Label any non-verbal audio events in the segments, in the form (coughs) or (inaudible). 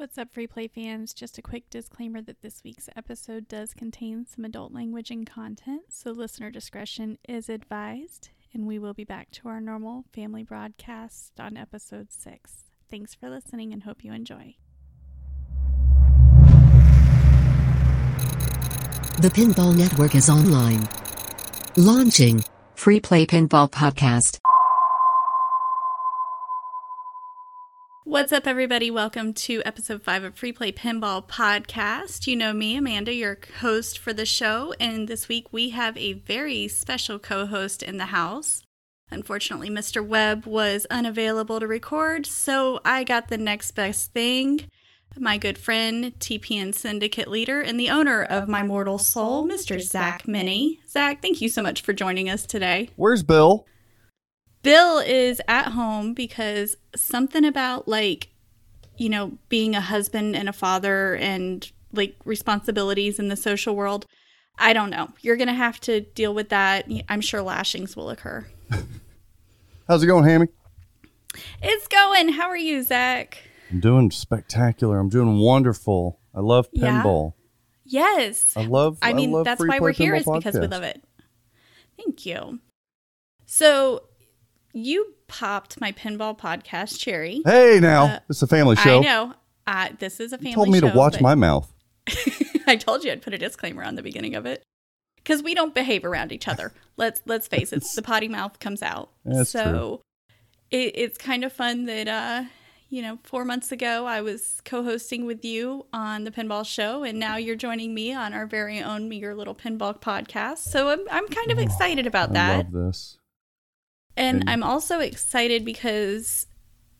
What's up, free play fans? Just a quick disclaimer that this week's episode does contain some adult language and content, so listener discretion is advised, and we will be back to our normal family broadcast on episode 6. Thanks for listening and hope you enjoy. The Pinball Network is online. Launching Free Play Pinball Podcast. What's up, everybody? Welcome to episode five of Free Play Pinball Podcast. You know me, Amanda, your host for the show, and this week we have a very special co host in the house. Unfortunately, Mr. Webb was unavailable to record, so I got the next best thing. My good friend, TPN Syndicate leader, and the owner of My Mortal Soul, Mr. Zach Meny. Zach, thank you so much for joining us today. Where's Bill? Bill is at home because something about like, you know, being a husband and a father and like responsibilities in the social world. I don't know. You're going to have to deal with that. I'm sure lashings will occur. (laughs) How's it going, Hammy? It's going. How are you, Zach? I'm doing spectacular. I'm doing wonderful. I love Yeah? pinball. Yes. I love. I mean, love that's why we're here is is because we love it. Thank you. So, you popped my pinball podcast cherry. Hey, now Uh, it's a family show. I know. Uh, this is a family You told me to watch my mouth. (laughs) I told you I'd put a disclaimer on the beginning of it because we don't behave around each other. (laughs) Let's let's face it, the potty mouth comes out. That's so It, it's kind of fun that uh, you know, four months ago I was co-hosting with you on the Pinball Show, and now you're joining me on our very own meager little pinball podcast. So I'm I'm kind of excited about I that. love this. And And- I'm also excited because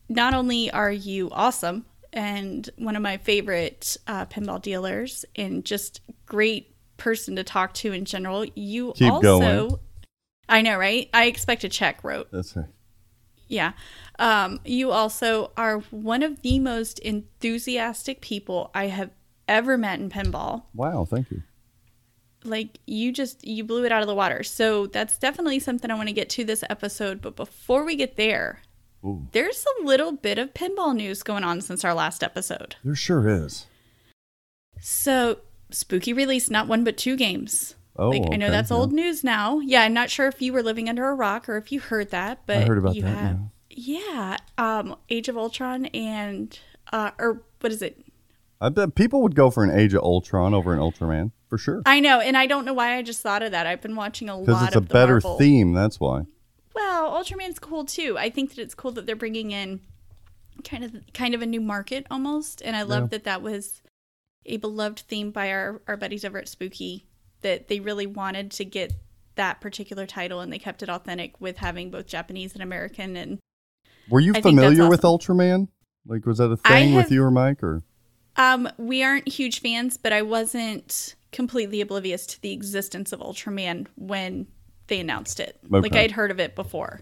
not only are you awesome and one of my favorite uh, pinball dealers and just great person to talk to in general, you Keep also. going. I know, right? I expect a check wrote. That's right. Yeah. Um, you also are one of the most enthusiastic people I have ever met in pinball Wow. Thank you. Like you just you blew it out of the water so that's definitely something i want to get to this episode but before we get there Ooh, there's a little bit of pinball news going on since our last episode there sure is. so spooky released not one but two games Oh, like i know that's yeah. old news now yeah i'm not sure if you were living under a rock or if you heard that but I heard about you that. have yeah. yeah um age of ultron and uh or what is it I bet people would go for an Age of Ultron over an Ultraman for sure. i know and i don't know why i just thought of that i've been watching a lot of Because it's a better Marvel. theme. That's why. Well, Ultraman's cool too. I think that it's cool that they're bringing in kind of kind of a new market almost, and I love Yeah. that that was a beloved theme by our our buddies over at Spooky. That they really wanted to get that particular title, and they kept it authentic with having both Japanese and American. And Were you I familiar with awesome. Ultraman? Like, was that a thing with you or Mike? Or um, we aren't huge fans, but I wasn't completely oblivious to the existence of Ultraman when they announced it. Like I'd heard of it before.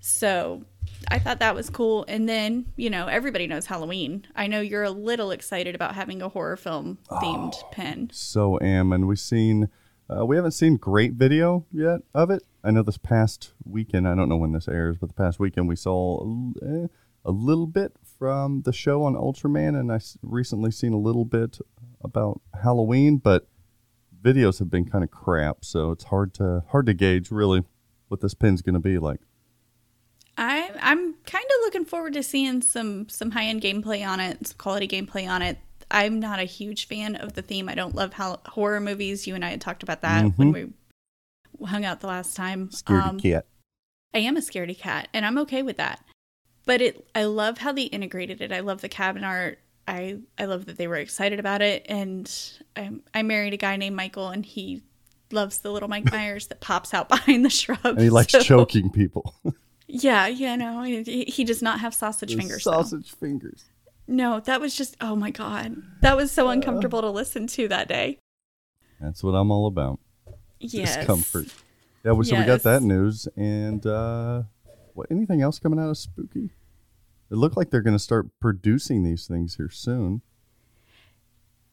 So I thought that was cool. And then, you know, everybody knows Halloween. I know you're a little excited about having a horror film themed Oh. pen. so am, and we've seen. Uh, we haven't seen great video yet of it. I know this past weekend. I don't know when this airs, but the past weekend we saw a eh, a little bit from the show on Ultraman, and I s- recently seen a little bit about Halloween. But videos have been kind of crap, so it's hard to hard to gauge really what this pin's going to be like. I I'm kind of looking forward to seeing some some high end gameplay on it, some quality gameplay on it. I'm not a huge fan of the theme. I don't love how horror movies. You and I had talked about that when we hung out the last time. Scaredy Um, cat. I am a scaredy cat, and I'm okay with that. But it, I love how they integrated it. I love the cabin art. I, I love that they were excited about it. And I, I married a guy named Michael, and he loves the little Mike (laughs) Myers that pops out (laughs) behind the shrubs. And he likes So- choking people. (laughs) Yeah, yeah, no, he, he does not have sausage fingers. though. Sausage fingers. No, that was just oh my god, that was so uncomfortable to listen to that day. That's what I'm all about. Yes, Discomfort. Yeah, well, so we got that news, and uh, what? Anything else coming out of Spooky? It looked like they're going to start producing these things here soon.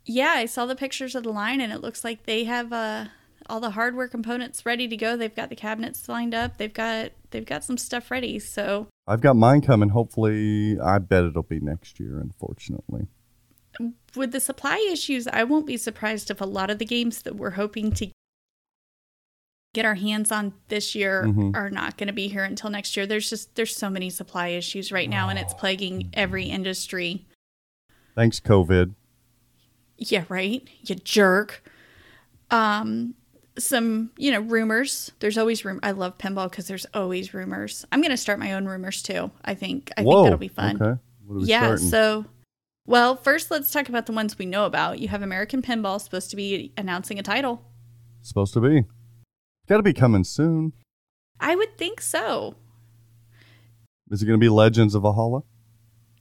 Yeah, I saw the pictures of the line, and it looks like they have uh, all the hardware components ready to go. They've got the cabinets lined up. They've got they've got some stuff ready. So I've got mine coming. Hopefully, I bet it'll be next year. Unfortunately, with the supply issues, I won't be surprised if a lot of the games that we're hoping to get our hands on this year Mhm. are not going to be here until next year. There's just there's so many supply issues right now and it's plaguing every industry. Thanks, COVID. Yeah, right? You jerk. Um some, you know, rumors. There's always room. I love pinball because there's always rumors. I'm going to start my own rumors too. I think I Whoa. think that'll be fun. Okay. What are we yeah, starting? so well, first let's talk about the ones we know about. You have American Pinball supposed to be announcing a title. Supposed to be. To be coming soon. I would think so. Is it going to be Legends of Valhalla?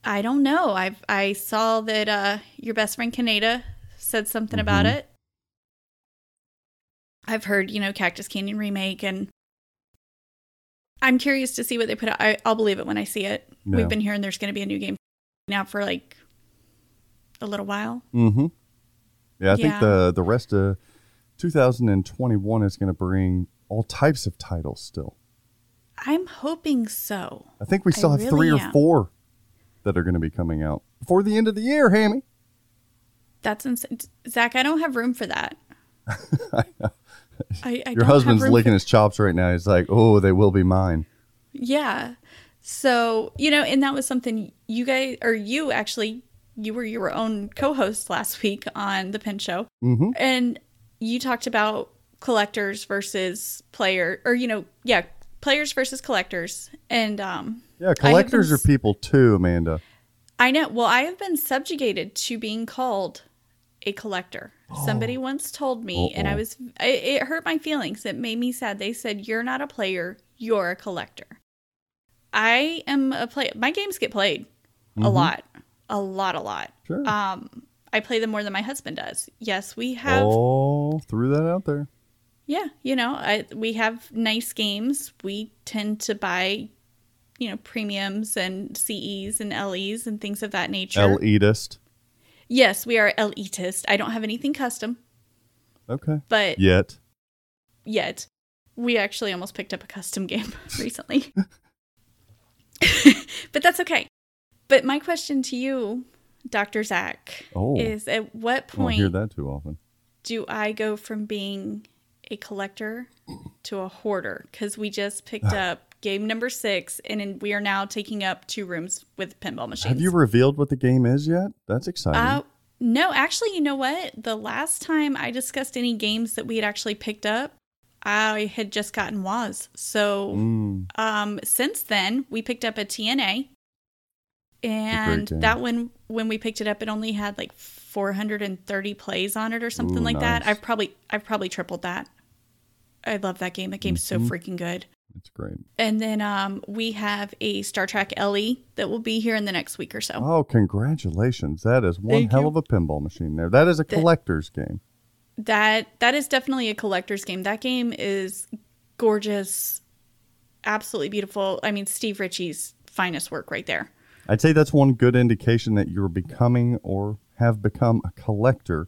I don't know. I've I saw that uh your best friend Kaneda said something about Mhm. it. I've heard, you know, Cactus Canyon remake and I'm curious to see what they put out. I, I'll believe it when I see it. Yeah. We've been hearing there's going to be a new game now for like a little while. Mm-hmm. Yeah, I think the the rest of 2021 is going to bring all types of titles. Still, I'm hoping so. I think we I still have three or am. four that are going to be coming out before the end of the year. Hammy, That's insane. Zach, I don't have room for that. (laughs) I, I your husband's licking for- his chops right now. He's like, "Oh, they will be mine." Yeah. So, you know, and that was something you guys, or you actually, you were your own co host last week on The Pin Show. Mm-hmm. And you talked about collectors versus player, or, you know, yeah, players versus collectors. And um, Yeah, been collectors are people too, Amanda. I know, well, I have been subjugated to being called a collector. Somebody once told me, and I was, it, it hurt my feelings. It made me sad. They said, You're not a player, you're a collector. I am a player. My games get played a lot, a lot, a lot. Sure. Um, I play them more than my husband does. Yes, we have oh, threw that out there. yeah, you know, I, we have nice games. We tend to buy, you know, premiums and CEs and LEs and things of that nature. Elitist. yes, we are elitist. I don't have anything custom, Okay. but Yet. yet we actually almost picked up a custom game (laughs) recently. (laughs) (laughs) but that's okay. But my question to you, Dr. Zach, Oh. is at what I point hear that too often. do I go from being a collector to a hoarder? Because we just picked (sighs) up game number six, and in, we are now taking up two rooms with pinball machines. Have you revealed what the game is yet? That's exciting. Uh, no, actually, you know what? The last time I discussed any games that we had actually picked up, I had just gotten Waz. So Mm, um, since then, we picked up a TNA. And that one, when we picked it up, it only had like 430 plays on it or something Ooh, like that. I've probably, I've probably tripled that. I love that game. That game's Mm-hmm. so freaking good. it's great. And then um, we have a Star Trek LE that will be here in the next week or so. Oh, congratulations. That is one Thank hell you. of a pinball machine there. That is a collector's game. That that is definitely a collector's game. That game is gorgeous, absolutely beautiful. I mean, Steve Ritchie's finest work right there. I'd say that's one good indication that you're becoming or have become a collector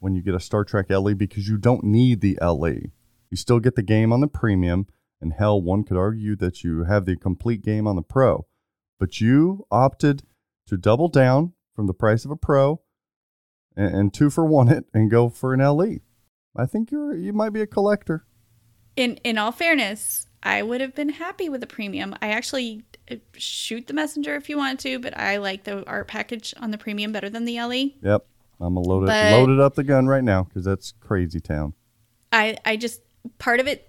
when you get a Star Trek LE because you don't need the LE. You still get the game on the premium, and hell, one could argue that you have the complete game on the pro. But you opted to double down from the price of a pro and, and two for one it and go for an LE. I think you're you might be a collector. In in all fairness, I would have been happy with a premium. I actually uh, shoot the messenger if you want to, but I like the art package on the premium better than the. LE. Yep. I'm gonna load it But- loaded up the gun right now because that's crazy town. I I just part of it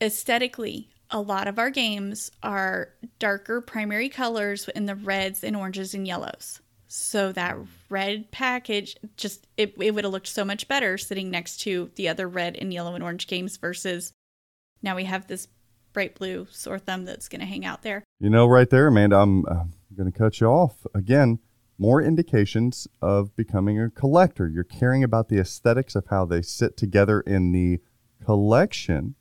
aesthetically. A lot of our games are darker primary colors in the reds and oranges and yellows. So that red package just it, it would have looked so much better sitting next to the other red and yellow and orange games versus now we have this bright blue sore thumb that's going to hang out there. You know, right there, Amanda, I'm uh, going to cut you off. Again, more indications of becoming a collector. You're caring about the aesthetics of how they sit together in the collection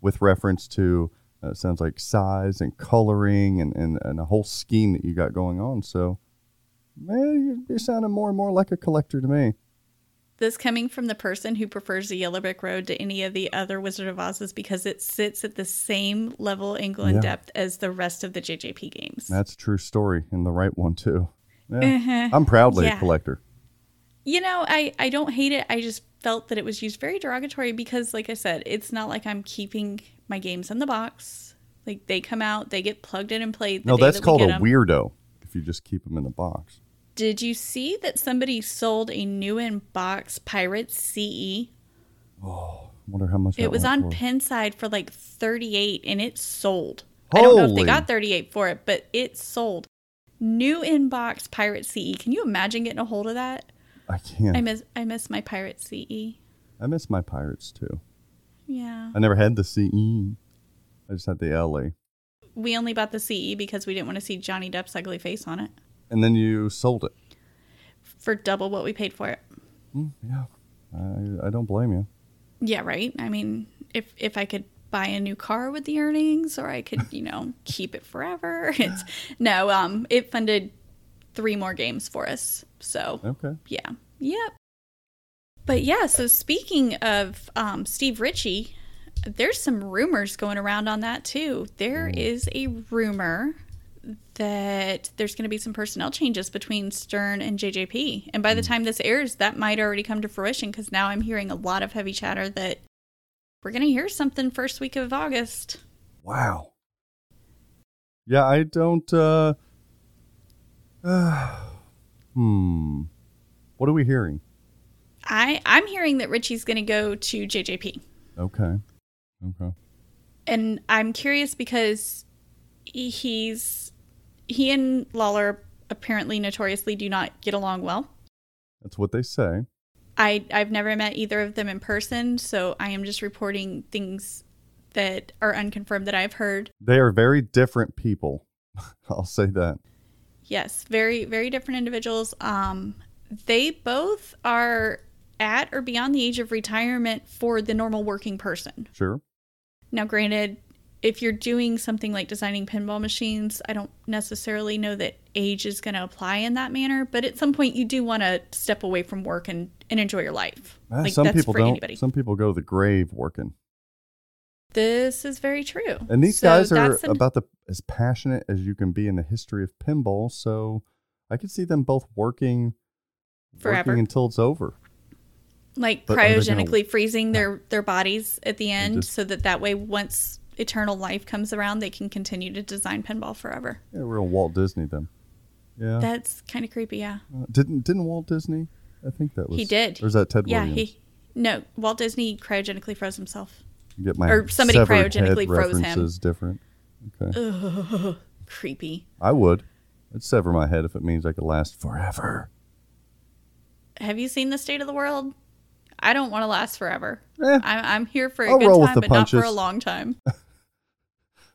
with reference to, uh, sounds like size and coloring and, and, and a whole scheme that you got going on. So, man, you're, you're sounding more and more like a collector to me. This coming from the person who prefers the Yellow Brick Road to any of the other Wizard of Oz's because it sits at the same level, angle, and Yeah. depth as the rest of the JJP games. That's a true story and the right one, too. Yeah. I'm proudly Uh-huh. Yeah. a collector. You know, I I don't hate it. I just felt that it was used very derogatory because like I said, it's not like I'm keeping my games in the box. Like they come out, they get plugged in and played. the No, that's that called a a 'em. weirdo if you just keep them in the box. Did you see that somebody sold a new in box Pirate CE? Oh, wonder how much It was on for. Pinside for like 38 and it sold. Holy. I don't know if they got 38 for it, but it sold. New inbox Pirate CE. Can you imagine getting a hold of that? I can't. I I, miss I miss my Pirate CE. I miss my pirates too. Yeah. I never had the CE. I just had the LE. We only bought the CE because we didn't want to see Johnny Depp's ugly face on it And then you sold it. for double what we paid for it. Mm, yeah. I, I don't blame you. Yeah, right. I mean, if if I could buy a new car with the earnings, or I could, you know, (laughs) keep it forever. (laughs) It's no. Um, it funded three more games for us. So Okay. yeah, yep. But yeah, so speaking of um, Steve Ritchie, there's some rumors going around on that too. There is a rumor that there's going to be some personnel changes between Stern and JJP. And by the time this airs, that might already come to fruition because now I'm hearing a lot of heavy chatter that we're going to hear something first week of August. Wow. Yeah, I don't. uh (sighs) Hmm. What are we hearing? I I'm hearing that Ritchie's going to go to JJP. Okay. Okay. and I'm curious because he's he and Lawlor apparently notoriously do not get along well. That's what they say. I I've never met either of them in person, so I am just reporting things that are unconfirmed that I've heard. They are very different people. (laughs) I'll say that. Yes, very very different individuals. Um they both are at or beyond the age of retirement for the normal working person. Sure. Now, granted, if you're doing something like designing pinball machines, I don't necessarily know that age is going to apply in that manner, but at some point you do want to step away from work and, and enjoy your life. Ah, like some that's people for don't. anybody. Some people go to the grave working. This is very true. And these So guys are an- about the as passionate as you can be in the history of pinball. So I could see them both working Forever. working until it's over. like but they gonna- cryogenically freezing their their bodies at the end just- so that that way once eternal life comes around they can continue to design pinball forever. Yeah, real Walt Disney them. Yeah. That's kind of creepy, yeah. Uh, didn't didn't Walt Disney? I think that was He did. Or is that Ted Yeah, Williams? he No, Walt Disney cryogenically froze himself. You get my or somebody cryogenically froze him. different. Okay. Ugh, creepy. I would. I'd sever my head if it means I could last forever. Have you seen the state of the world? I don't want to last forever. Eh, I'm, I'm here for a I'll good time, but not for a long time. (laughs)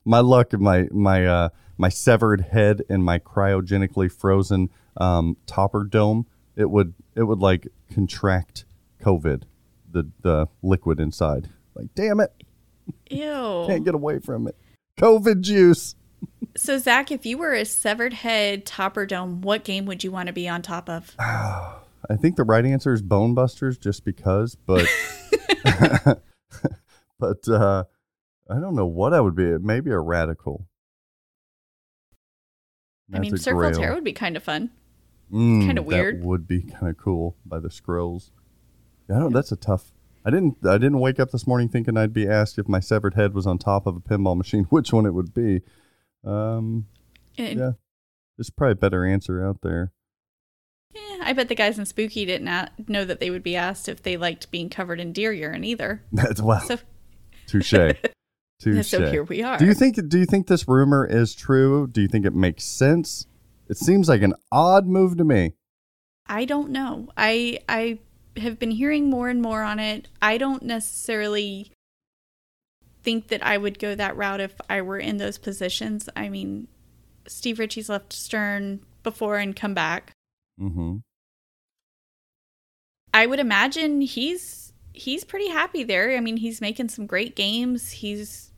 my luck my my uh my severed head and my cryogenically frozen um topper dome it would it would like contract covid the the liquid inside like damn it Ew. can't get away from it covid juice So, Zach, if you were a severed head topper dome, what game would you want to be on top of? (sighs) i think the right answer is bone busters just because but (laughs) (laughs) but uh i don't know what i would be maybe a radical I mean, That's Circle grail. Terror would be kind of fun. Mm, kinda weird. That would be kind of cool by the scrolls. I don't. That's a tough. I didn't. I didn't wake up this morning thinking I'd be asked if my severed head was on top of a pinball machine, (laughs) which one it would be. Um, And, yeah, there's probably a better answer out there. eh, I bet the guys in Spooky didn't know that they would be asked if they liked being covered in deer urine either. (laughs) That's wow. So, Touche. (laughs) Touche. so here we are. Do you think? Do you think this rumor is true? Do you think it makes sense? It seems like an odd move to me. I don't know. I I have been hearing more and more on it. I don't necessarily think that I would go that route if I were in those positions. I mean, Steve Ritchie's left Stern before and come back. Mm-hmm. I would imagine he's he's pretty happy there. I mean, he's making some great games. He's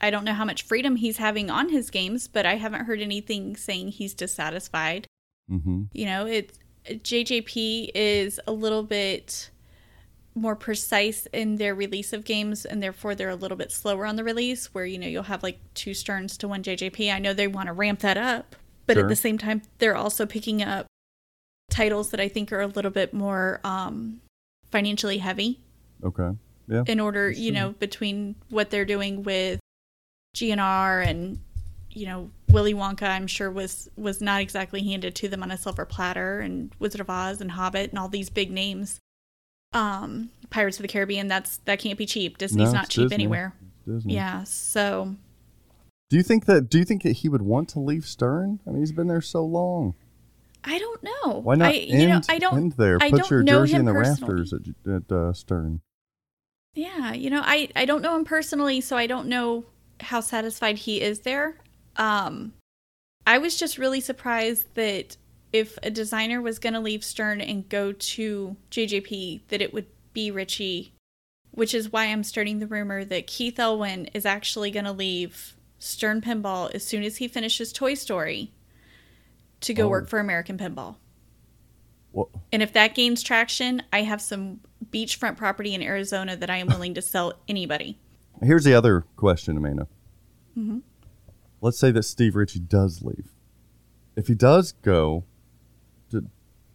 I don't know how much freedom he's having on his games, but I haven't heard anything saying he's dissatisfied. Mm-hmm. you know it jjp is a little bit more precise in their release of games and therefore they're a little bit slower on the release where you know you'll have like two sterns to one jjp i know they want to ramp that up but Sure. at the same time they're also picking up titles that I think are a little bit more um, financially heavy Okay. Yeah. in order, you know, between what they're doing with GNR and you know Willy Wonka, I'm sure was was not exactly handed to them on a silver platter, and Wizard of Oz and Hobbit and all these big names. Um, Pirates of the Caribbean, that's that can't be cheap. Disney's No, not cheap Disney. anywhere. Disney. Yeah, so Do you think that? Do you think that he would want to leave Stern? I mean, he's been there so long. I don't know. Why not I, end, you know, I don't. end there? I Put don't your know jersey in the personally. rafters at, at uh, Stern. Yeah, you know, I I don't know him personally, so I don't know how satisfied he is there. Um I was just really surprised that if a designer was going to leave Stern and go to JJP that it would be Ritchie, which is why I'm starting the rumor that Keith Elwin is actually going to leave Stern Pinball as soon as he finishes Toy Story to go Oh. work for American Pinball. Well, And if that gains traction, I have some beachfront property in Arizona that I am willing to sell anybody. Here's the other question, Amanda. Mhm. Let's say that Steve Ritchie does leave. If he does go, do,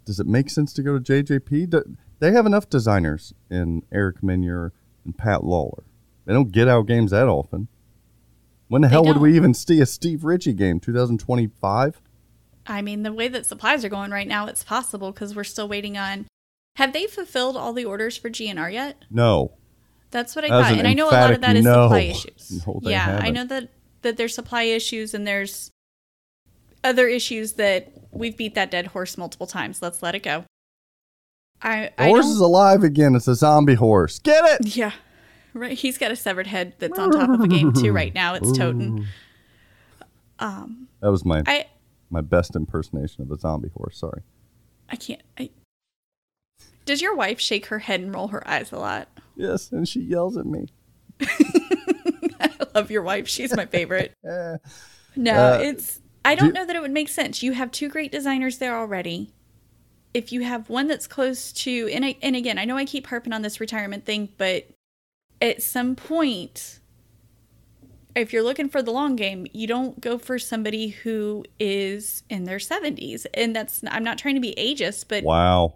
does it make sense to go to JJP? Do, they have enough designers in Eric Meunier and Pat Lawlor. They don't get out games that often. When the They hell would we even see a Steve Ritchie game? 2025? I mean, the way that supplies are going right now, it's possible because we're still waiting on. Have they fulfilled all the orders for GNR yet? No. That's what I That thought, an and I know a lot of that is no. supply issues. No, yeah, I haven't. know that that there's supply issues and there's other issues that we've beat that dead horse multiple times. Let's let it go. I, The I horse is alive again. It's a zombie horse. Get it? Yeah. Right. He's got a severed head that's on top of a game too right now. It's toting. (laughs) Um That was my I my best impersonation of a zombie horse. Sorry. I can't I Does your wife shake her head and roll her eyes a lot? Yes, and she yells at me. (laughs) I love your wife. She's my favorite. (laughs) No, Uh, it's I don't do- know that it would make sense. You have two great designers there already. If you have one that's close to and I, and again, I know I keep harping on this retirement thing, but at some point if you're looking for the long game, you don't go for somebody who is in their 70s. And that's I'm not trying to be ageist, but Wow.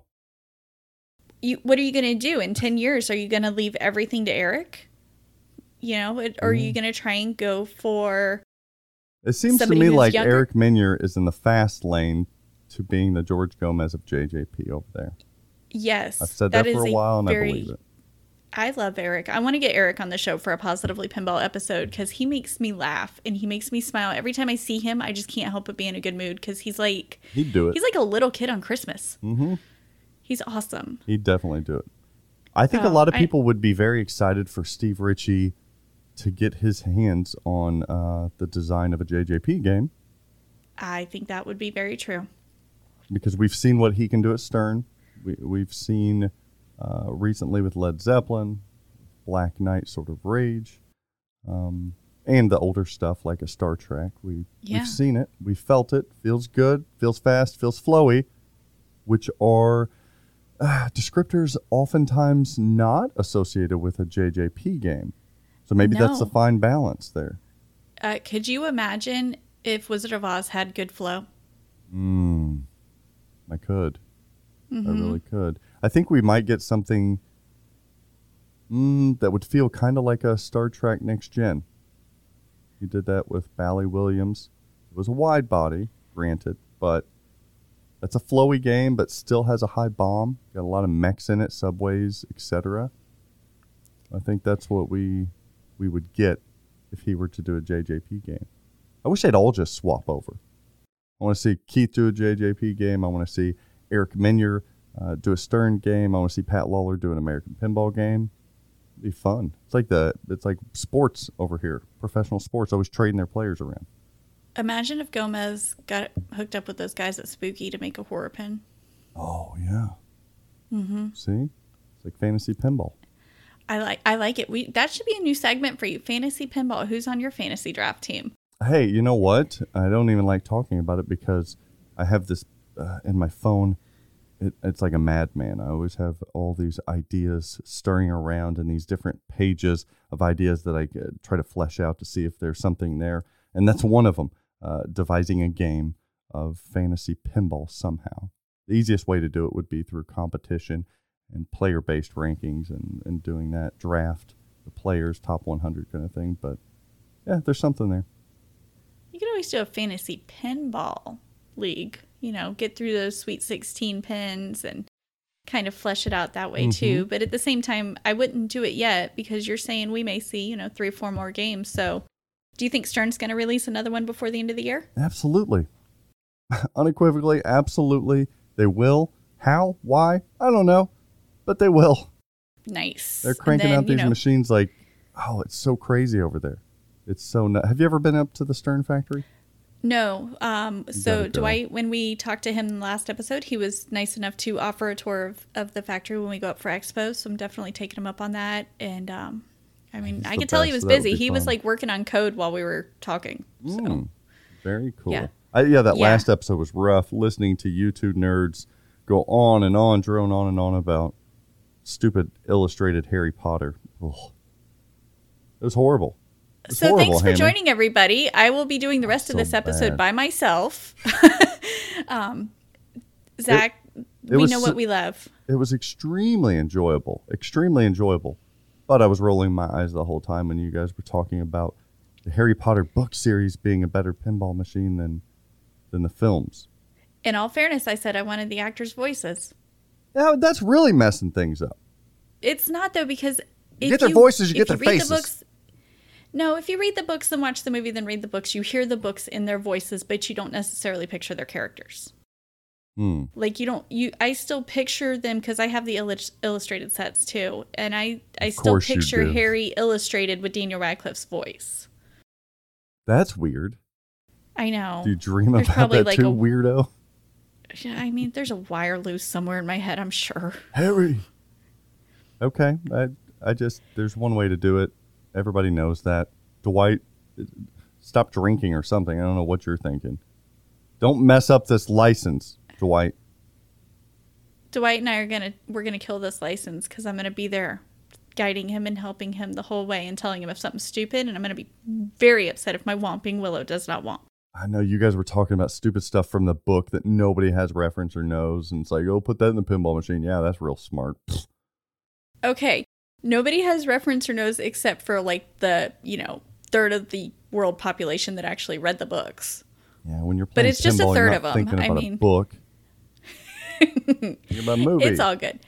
You what are you going to do in 10 years? Are you going to leave everything to Eric? You know, it- or are you going to try and go for It seems to me like younger? Eric Meunier is in the fast lane to being the George Gomez of JJP over there. yes. I've said that for a while and very- I believe it. I love Eric. I want to get Eric on the show for a positively pinball episode because he makes me laugh and he makes me smile every time I see him. I just can't help but be in a good mood because he's like He'd do it. he's like a little kid on Christmas. mm-hmm. He's awesome. He'd definitely do it. I think a Oh, lot of I- people would be very excited for Steve Ritchie to get his hands on uh, the design of a JJP game I think that would be very true. because we've seen what he can do at Stern. We, we've seen uh, recently with Led Zeppelin, Black Knight Sword of Rage, um, and the older stuff like a Star Trek. We, Yeah. We've seen it. We felt it. Feels good. Feels fast. Feels flowy, which are uh, (sighs) descriptors oftentimes not associated with a JJP game. So maybe that's the fine balance there. Uh, could you imagine if Wizard of Oz had good flow? Mm, I could. I Mm-hmm. really could. I think we might get something mm, that would feel kind of like a Star Trek Next Gen. He did that with Bally Williams. It was a wide body, granted, but that's a flowy game, but still has a high bomb. Got a lot of mechs in it, subways, etc. I think that's what we we would get if he were to do a JJP game. I wish they'd all just swap over. I want to see Keith do a JJP game. I want to see Eric Meunier uh, do a Stern game. I want to see Pat Lawlor do an American Pinball game. It'd be fun. It's like the it's like sports over here. Professional sports always trading their players around. Imagine if Gomez got hooked up with those guys at Spooky to make a horror pin. Oh yeah. Mm-hmm. See, it's like fantasy pinball. I like I like it. We that should be a new segment for you. Fantasy pinball. Who's on your fantasy draft team? Hey, you know what? I don't even like talking about it because I have this uh, in my phone. It, it's like a madman. I always have all these ideas stirring around in these different pages of ideas that I uh, try to flesh out to see if there's something there. And that's one of them, uh, devising a game of fantasy pinball somehow. the easiest way to do it would be through competition and player based rankings and, and doing that draft the players top 100 kind of thing. But yeah, there's something there. You could always do a fantasy pinball league, you know, get through those Sweet 16 pins and kind of flesh it out that way Mm-hmm. too. But at the same time, I wouldn't do it yet because you're saying we may see, you know, three or four more games. So do you think Stern's going to release another one before the end of the year? Absolutely. (laughs) Unequivocally, absolutely. They will. How? Why? I don't know. But they will. Nice. They're cranking then, out these know, machines like, oh, it's so crazy over there. It's so. Nu- Have you ever been up to the Stern factory? No. Um, so. Dwight, when we talked to him last episode, he was nice enough to offer a tour of, of the factory when we go up for expo. So I'm definitely taking him up on that. And um, I mean, I could tell he was busy. He was like working on code while we were talking. So Mm, very cool. Yeah. I, yeah, that Yeah. last episode was rough. Listening to you two nerds go on and on, drone on and on about stupid illustrated Harry Potter. Ugh. It was horrible. It was So horrible, thanks for joining everybody. I will be doing the rest of this episode bad. by myself. (laughs) um, Zach, we know so- what we love. It was extremely enjoyable. Extremely enjoyable. But I was rolling my eyes the whole time when you guys were talking about the Harry Potter book series being a better pinball machine than than the films. In all fairness, I said I wanted the actors' voices. Yeah, that's really messing things up. It's not though because if get their voices, you get their read faces. The books, no, if you read the books then watch the movie, then read the books, you hear the books in their voices, but you don't necessarily picture their characters. Hmm. Like you don't you I still picture them because I have the illus- illustrated sets too, and I I still picture. Harry illustrated with Daniel Radcliffe's voice. That's weird. I know. Do you dream There's about probably that like too, a- weirdo? Yeah, I mean, there's a wire loose somewhere in my head. I'm sure. Harry. Okay, I I just there's one way to do it. Everybody knows that. Dwight, stop drinking or something. I don't know what you're thinking. Don't mess up this license, Dwight. Dwight and I are gonna we're gonna kill this license because I'm gonna be there, guiding him and helping him the whole way and telling him if something's stupid, and I'm gonna be very upset if my Whomping Willow does not womp. I know you guys were talking about stupid stuff from the book that nobody has reference or knows, and it's like, oh, put that in the pinball machine. Yeah, that's real smart. Okay, nobody has reference or knows except for like the you know third of the world population that actually read the books. Yeah, when you're playing it's just a pinball, third of not 'em. thinking I mean- a book. (laughs) You're a movie. It's all good.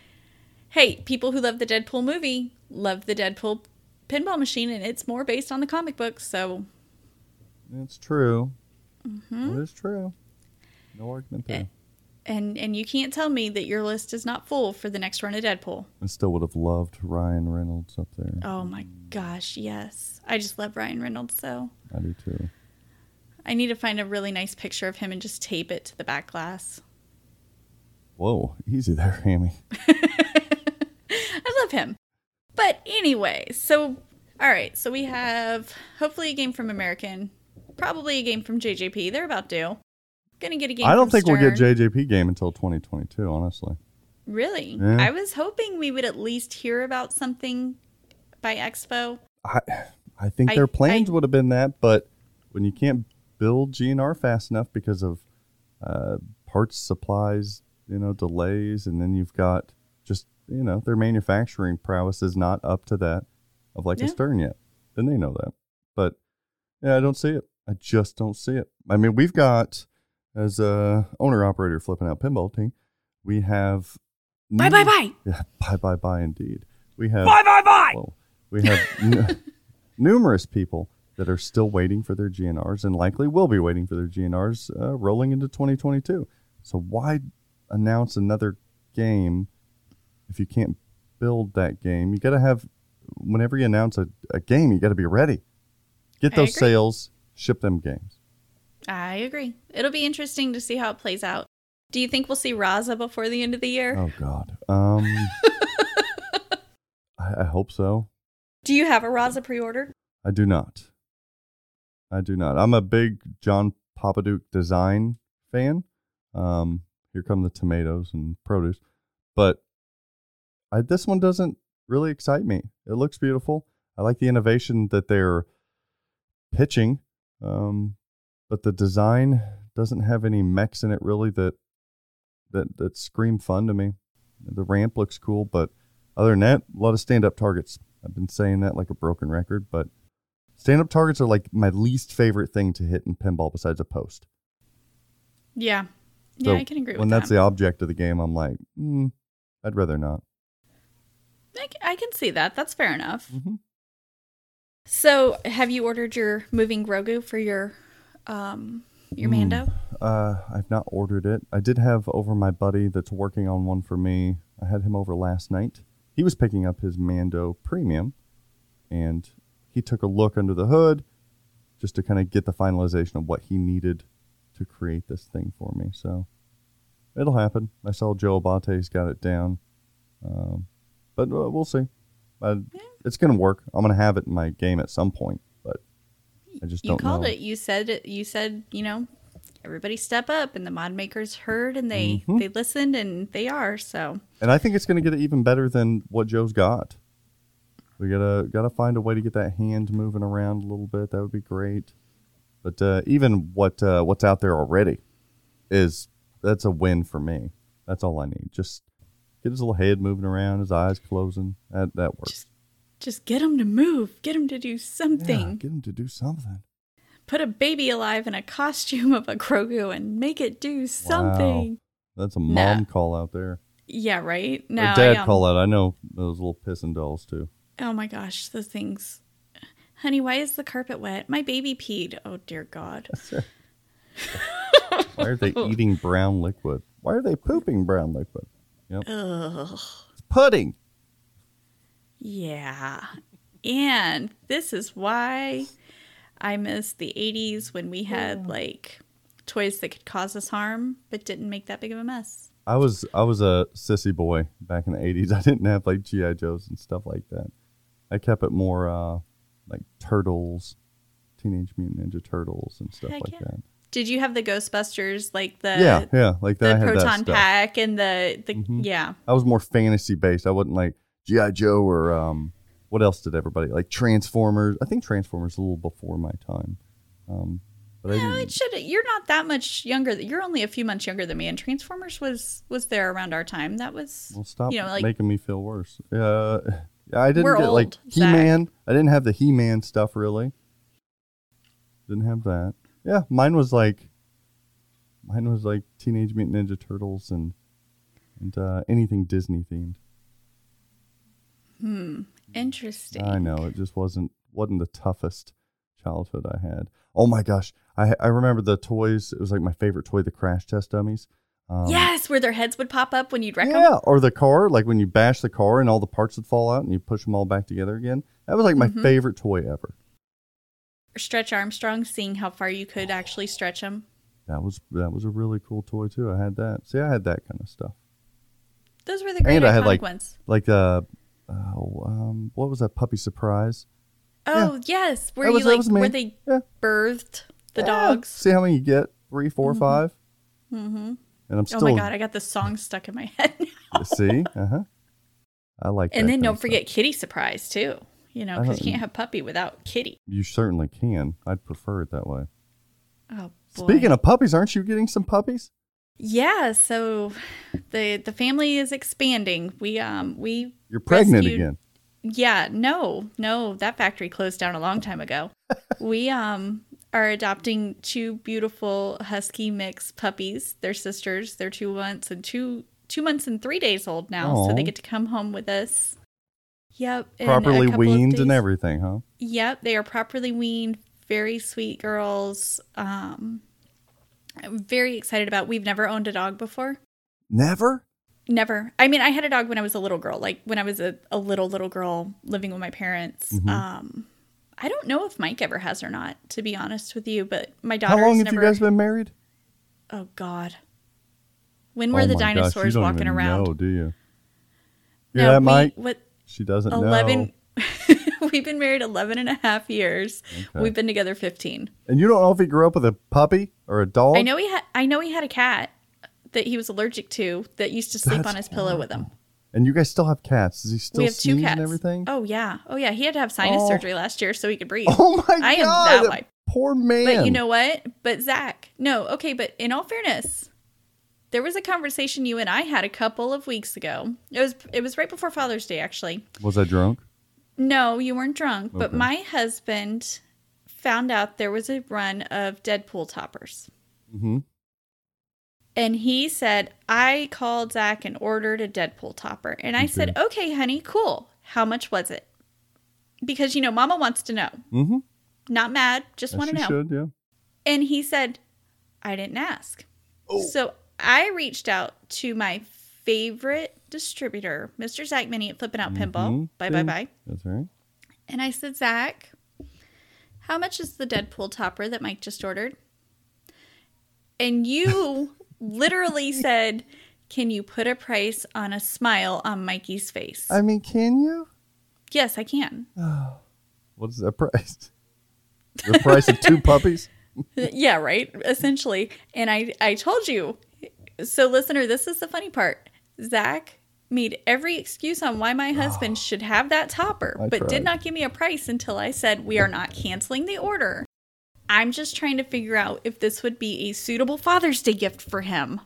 Hey, people who love the Deadpool movie love the Deadpool pinball machine, and it's more based on the comic books. So It's true. Mm-hmm. It is true. No argument there. and and you can't tell me that your list is not full for the next run of Deadpool. I still would have loved Ryan Reynolds up there. Oh my gosh, yes. I just love Ryan Reynolds so. I do too. I need to find a really nice picture of him and just tape it to the back glass. Whoa, easy there, (laughs) Hammy. (laughs) I love him. But anyway, so all right, so we have hopefully a game from American, probably a game from JJP. They're about due. Gonna get a game. I don't think we'll get Stern. JJP game until 2022, honestly. Really? Yeah. I was hoping we would at least hear about something by Expo. I I think I- their plans I- would have been that, but when you can't build GNR fast enough because of uh, parts supplies, you know, delays, and then you've got just you know their manufacturing prowess is not up to that of like Yeah. a Stern yet. Then they know that, but yeah, I don't see it. I just don't see it. I mean, we've got as a owner operator flipping out pinball team, we have Bye bye bye. yeah, (laughs) bye bye bye indeed. We have bye bye bye. we have n- (laughs) numerous people that are still waiting for their GNRs and likely will be waiting for their GNRs uh, rolling into 2022. So why announce another game if you can't build that game? You got to have whenever you announce a, a game, you got to be ready. Get those sales, ship them games. I agree. It'll be interesting to see how it plays out. Do you think we'll see Raza before the end of the year? Oh God. Um, (laughs) I, I hope so. Do you have a Raza pre-order? I do not. I do not. I'm a big John Papadiuk design fan. Um, here come the tomatoes and produce, but I, this one doesn't really excite me. It looks beautiful. I like the innovation that they're pitching, um, but the design doesn't have any mechs in it really that that that scream fun to me. The ramp looks cool, but other than that, a lot of stand up targets. I've been saying that like a broken record, but stand up targets are like my least favorite thing to hit in pinball besides a post. Yeah. Yeah, So I can agree with that. when that. that's the object of the game, I'm like, mm, I'd rather not. I, I can see that. That's fair enough. Mhm. So, have you ordered your moving Grogu for your um your Mm. Mando? Uh, I've not ordered it. I did have over my buddy that's working on one for me. I had him over last night. He was picking up his Mando Premium, and he took a look under the hood just to kind of get the finalization of what he needed to create this thing for me. So it'll happen. I saw Joe Abate's got it down, um, but uh, we'll see. Uh, It's gonna work. I'm gonna have it in my game at some point, but I just You don't called know. it. You said it. You said you know everybody step up, and the mod makers heard and they Mhm. they listened and they are so. And I think it's going to get even better than what Joe's got. We gotta gotta find a way to get that hand moving around a little bit. That would be great. But uh, even what uh, what's out there already is that's a win for me. That's all I need. Just get his little head moving around, his eyes closing. That that works. Just just get him to move. Get him to do yeah, something. get him to do something. Put a baby alive in a costume of a Grogu and make it do something. Wow. That's a Nah. mom call out there. Yeah, right. Or No, I, dad um, call out. I know those little pissing dolls too. Oh my gosh, those things. Honey, why is the carpet wet? My baby peed. Oh dear God. (laughs) Why are they (laughs) eating brown liquid? Why are they pooping brown liquid? Yep. Ugh. It's pudding. Yeah. And this is why I miss the 80s when we had like toys that could cause us harm but didn't make that big of a mess. I was I was a sissy boy back in the eighties. (laughs) I didn't have like GI Joes and stuff like that. I kept it more uh, like turtles, Teenage Mutant Ninja Turtles and stuff Heck like yeah. that. Did you have the Ghostbusters like the yeah, yeah, like that. the I had that proton stuff. pack and the the Mhm. yeah. I was more fantasy based. I wasn't like GI Joe or um, what else did everybody like? Transformers. I think Transformers a little before my time. Um, but No, it should. You're not that much younger. You're only a few months younger than me, and Transformers was was there around our time. That was Well, stop you know, like- making me feel worse. Uh, yeah, I didn't We're get like He Man. I didn't have the He Man stuff really. Didn't have that. Yeah, mine was like, mine was like Teenage Mutant Ninja Turtles and and uh, anything Disney themed. Hmm. Interesting. I know it just wasn't wasn't the toughest childhood I had. Oh my gosh, I I remember the toys. It was like my favorite toy, the Crash Test Dummies. Um, yes, where their heads would pop up when you'd wreck Yeah, them. or the car, like when you bash the car and all the parts would fall out and you push them all back together again. That was like my Mhm. favorite toy ever. Stretch Armstrong, seeing how far you could actually stretch them. That was that was a really cool toy too. I had that. See, I had that kind of stuff. Those were the great And I had, like, ones. Like uh, oh, um, what was that puppy surprise? Oh yes, where That you was- like where they Yeah. birthed the Yeah. dogs. See how many you get? Three, four, five. Mm-hmm. And I'm Oh my god, I got the song stuck in my (laughs) head. now. see, uh huh. I like. and then don't forget stuff. Kitty Surprise too. You know, because you can't have puppy without Kitty. You certainly can. I'd prefer it that way. Oh boy. Speaking of puppies, aren't you getting some puppies? yeah, so the the family is expanding. We um we You're pregnant rescued- again. Yeah, no, no, that factory closed down a long time ago. (laughs) we um are adopting two beautiful husky mix puppies. They're sisters. They're two months and two two months and three days old now, so they get to come home with us. Yep, Properly weaned and everything, huh? Yep, they are properly weaned. Very sweet girls. Um, I'm very excited about. We've never owned a dog before. Never. Never. I mean, I had a dog when I was a little girl, like when I was a, a little little girl living with my parents. Mhm. Um, I don't know if Mike ever has or not, to be honest with you. But my daughter. How long have never. you guys been married? Oh God. When were oh the gosh, dinosaurs don't walking around? Know, do you? No, Yeah, we- Mike. What? She doesn't Eleven. know. (laughs) We've been married 11 and a half years. Okay. We've been together 15. And you don't know if he grew up with a puppy or a dog? I know he had. I know he had a cat that he was allergic to that used to sleep That's on his pillow with him. And you guys still have cats. Does he still we have two cats. and everything? Oh yeah, oh yeah. He had to have sinus Oh. surgery last year so he could breathe. Oh my god. I am that that way. Poor man. But you know what? But Zach, no, okay. But in all fairness, there was a conversation you and I had a couple of weeks ago. It was it was right before Father's Day actually. Was I drunk? No, you weren't drunk, but my husband found out there was a run of Deadpool toppers. Mm-hmm. And he said, I called Zach and ordered a Deadpool topper. And I said, okay, honey, cool. How much was it? Because, you know, mama wants to know. Mm-hmm. Not mad, just want to know. should, yeah. And he said, I didn't ask. Oh. So I reached out to my favorite distributor, Mr. Zach Meny at Flippin' Out Pinball. Mhm. Bye, bye, bye. That's right. And I said, Zach, how much is the Deadpool topper that Mike just ordered? And you (laughs) literally (laughs) said, Can you put a price on a smile on Mikey's face? I mean, can you? yes, I can. (sighs) What is that price? The price of two puppies? (laughs) yeah, right. Essentially. And I, I told you. So, listener, this is the funny part. Zach made every excuse on why my husband (sighs) should have that topper, I but tried. did not give me a price until I said we are not canceling the order. I'm just trying to figure out if this would be a suitable Father's Day gift for him.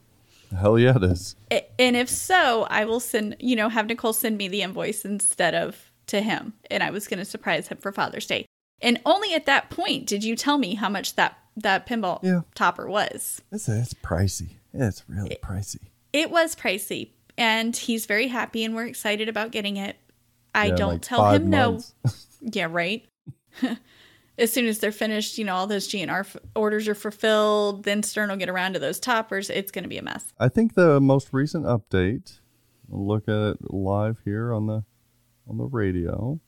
Hell yeah, it is. And if so, I will send, you know, have Nicole send me the invoice instead of to him. And I was going to surprise him for Father's Day. And only at that point did you tell me how much that that pinball Yeah. topper was. It's, it's pricey. It's really pricey. It was pricey, and he's very happy, and we're excited about getting it. I Yeah, don't like tell him no. (laughs) Yeah, right. (laughs) as soon as they're finished, you know, all those GNR f- orders are fulfilled. Then Stern will get around to those toppers. It's going to be a mess. I think the most recent update. We'll look at it live here on the on the radio.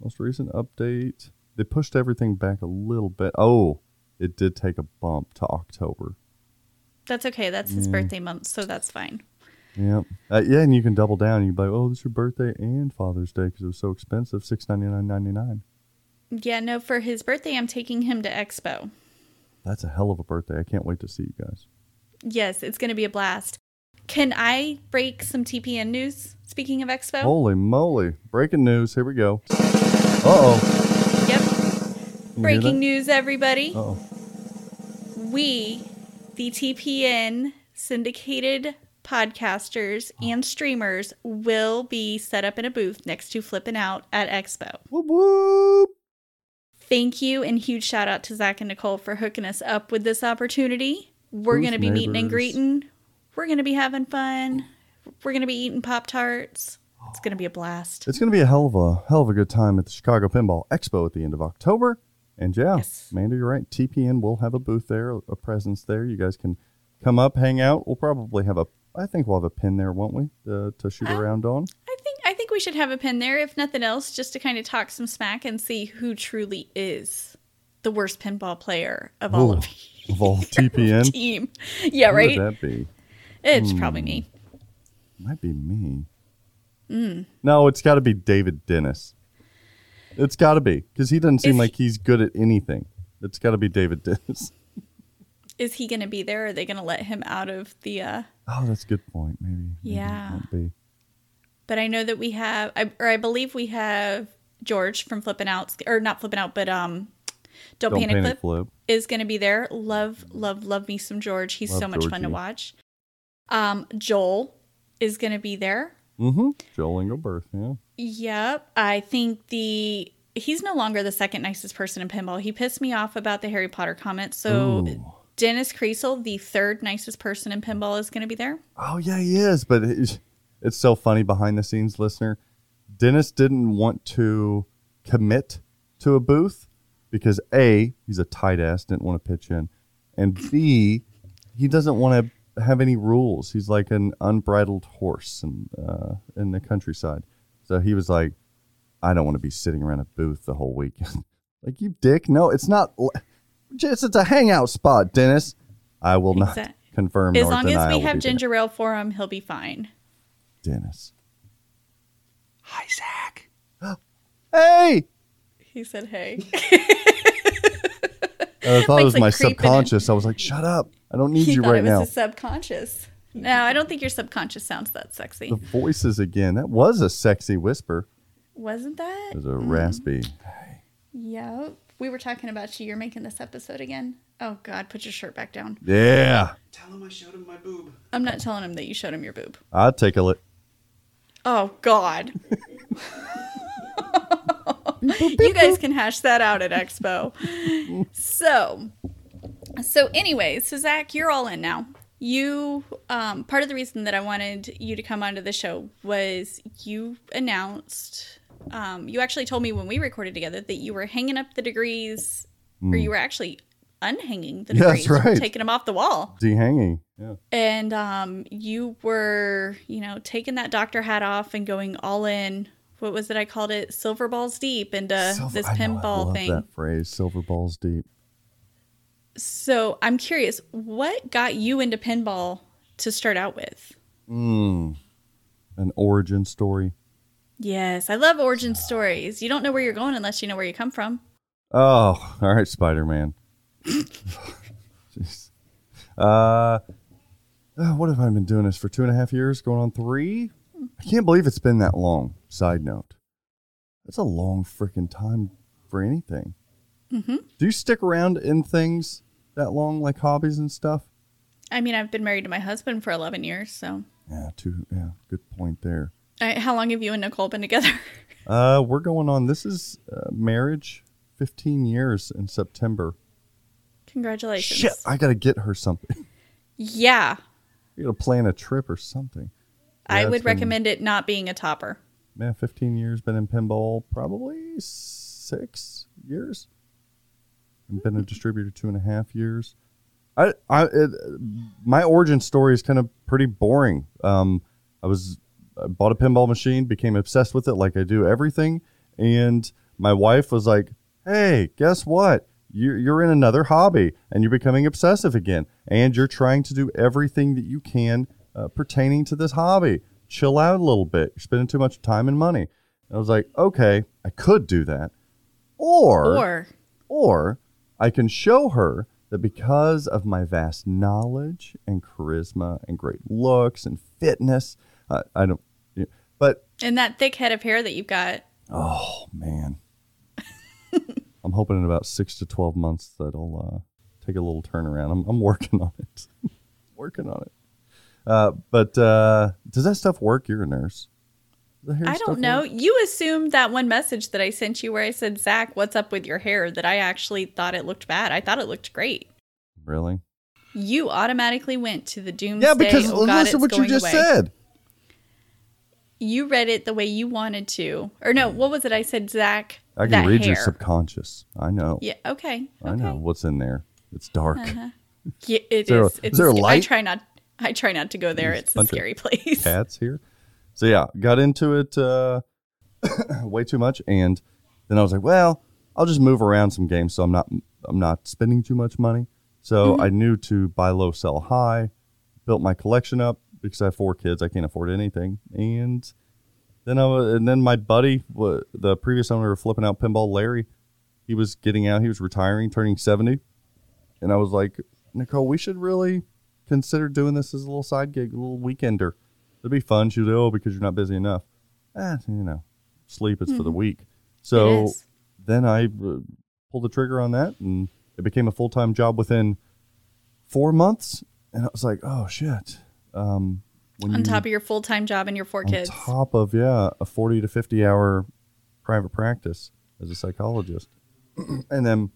Most recent update. They pushed everything back a little bit. Oh, it did take a bump to October. That's okay. That's his birthday month, so that's fine. Yeah, uh, yeah, and you can double down. You can be like, "Oh, this is your birthday and Father's Day because it was so expensive, six ninety nine ninety nine. Yeah, no, for his birthday, I'm taking him to Expo. That's a hell of a birthday. I can't wait to see you guys. Yes, it's going to be a blast. Can I break some TPN news? Speaking of Expo, Holy moly! Breaking news. Here we go. Uh oh. yep. Breaking news, everybody. Oh, we, the TPN syndicated podcasters and streamers, will be set up in a booth next to Flippin' Out at Expo. whoop whoop. Thank you and huge shout out to Zach and Nicole for hooking us up with this opportunity. We're going to be meeting and greeting. We're going to be having fun. We're going to be eating Pop Tarts. It's going to be a blast. It's going to be a hell of a hell of a good time at the Chicago Pinball Expo at the end of October. And yeah, Yes. Amanda, you're right. TPN will have a booth there, a presence there. You guys can come up, hang out. We'll probably have a, I think we'll have a pin there, won't we, to, to shoot Uh, around on? I think think we should have a pin there, if nothing else, just to kind of talk some smack and see who truly is the worst pinball player of all of all (laughs) TPN. team. Yeah, Who right. would that be? It's probably me. Might be me. Mm. No, it's got to be David Dennis. It's got to be because he doesn't seem Is like he's good at anything. It's got to be David (laughs) Dennis. Is he going to be there? Or are they going to let him out of the? uh Oh, that's a good point. Maybe. maybe Yeah. But I know that we have, I, or I believe we have George from Flipping Out, or not Flipping Out, but um, Don't, Don't Panic, panic, Flip, flip. is going to be there. Love, love, love me some George. He's Love so much fun to watch. Um, Joel is going to be there. Mm-hmm. Joel Engelberth. Yeah. Yep. I think the he's no longer the second nicest person in pinball. He pissed me off about the Harry Potter comments. So Ooh. Dennis Kreisel, the third nicest person in pinball, is going to be there. Oh yeah, he is. But it's, so funny behind the scenes, listener. Dennis didn't want to commit to a booth because a he's a tight ass, didn't want to pitch in, and b he doesn't want to have any rules. He's like an unbridled horse in uh, in the countryside. So he was like, I don't want to be sitting around a booth the whole weekend. (laughs) like you dick. No, it's not. Just it's a hangout spot, Dennis. I will not confirm. As long as we have ginger ale for him, he'll be fine. Dennis. Hi, Zach. (gasps) Hey! He said, "Hey." (laughs) I thought it was like, my creeping in. subconscious. I was like, shut up. I don't need he you thought right it was now. his subconscious. No, I don't think your subconscious sounds that sexy. The voices again. That was a sexy whisper. Wasn't that? It was a raspy. Mm-hmm. Yep. We were talking about you. You're making this episode again. Oh God, put your shirt back down. Yeah. Tell him I showed him my boob. I'm not telling him that you showed him your boob. I'd take a lick. Oh God. you guys can hash that out at Expo. So, so anyway, so Zach, you're all in now. You, um, part of the reason that I wanted you to come onto the show was you announced, um, you actually told me when we recorded together that you were hanging up the degrees, or you were actually unhanging the. (laughs) Yeah, degrees, right. taking them off the wall Dehanging. Yeah. and um, you were, you know, taking that doctor hat off and going all in. What was it? I called it silver balls deep into Silver- this know, pinball thing. that phrase, silver balls deep. So I'm curious, what got you into pinball to start out with? Mm. An origin story. Yes, I love origin stories. You don't know where you're going unless you know where you come from. Oh, all right, Spider Man. (laughs) Jeez. Uh, uh, what have I been doing this for two and a half years, going on three? I can't believe it's been that long. Side note, that's a long freaking time for anything. Mm-hmm. Do you stick around in things that long, like hobbies and stuff? I mean, I've been married to my husband for 11 years, so. Yeah, two. Yeah, good point there. I, how long have you and Nicole been together? Uh, we're going on. This is uh, marriage, fifteen years in September. Congratulations. Shit, I gotta get her something. (laughs) Yeah, You gotta plan a trip or something. I would been- recommend it not being a topper. Man, 15 years, been in pinball probably six years. And been a distributor two and a half years. I, I, it, my origin story is kind of pretty boring. Um, I was, I bought a pinball machine, became obsessed with it like I do everything. And my wife was like, hey, guess what? You're, you're in another hobby and you're becoming obsessive again. And you're trying to do everything that you can uh, pertaining to this hobby. Chill out a little bit. You're spending too much time and money. And I was like, okay, I could do that. Or, Or, or I can show her that because of my vast knowledge and charisma and great looks and fitness, uh, I don't, but and that thick head of hair that you've got. oh man, I'm hoping in about six to 12 months that I'll uh, take a little turnaround. I'm, I'm working on it. (laughs) working on it. Uh, but uh, does that stuff work? You're a nurse. Does the hair I don't know. work? You assumed that one message that I sent you where I said, Zach, what's up with your hair? That I actually thought it looked bad. I thought it looked great. Really? You automatically went to the doomsday. Yeah, because oh God, listen what you just away. said. You read it the way you wanted to. Or no, what was it? I said, Zach, I can that read hair. your subconscious. I know. Yeah, okay. I okay. know what's in there. It's dark. (laughs) Yeah, it there a- is. is It's there a sca- I try not I try not to go there. It's a of scary place. (laughs) Cats here. So yeah, got into it uh, (coughs) way too much, and then I was like, well, I'll just move around some games, so I'm not I'm not spending too much money. So Mm-hmm. I knew to buy low, sell high. Built my collection up because I have four kids. I can't afford anything, and then I wa- and then my buddy, the previous owner of Flipping Out Pinball, Larry, he was getting out. He was retiring, turning seventy, and I was like, Nicole, we should really consider doing this as a little side gig, a little weekender. It'd be fun. She was like, oh, because you're not busy enough. Ah, you know, sleep is for the weak. So Mm-hmm. Then I uh, pulled the trigger on that, and it became a full time job within four months. And I was like, oh shit. Um, when On you- top of your full time job and your four on kids. top of yeah a 40 to 50 hour private practice as a psychologist. (clears throat) And then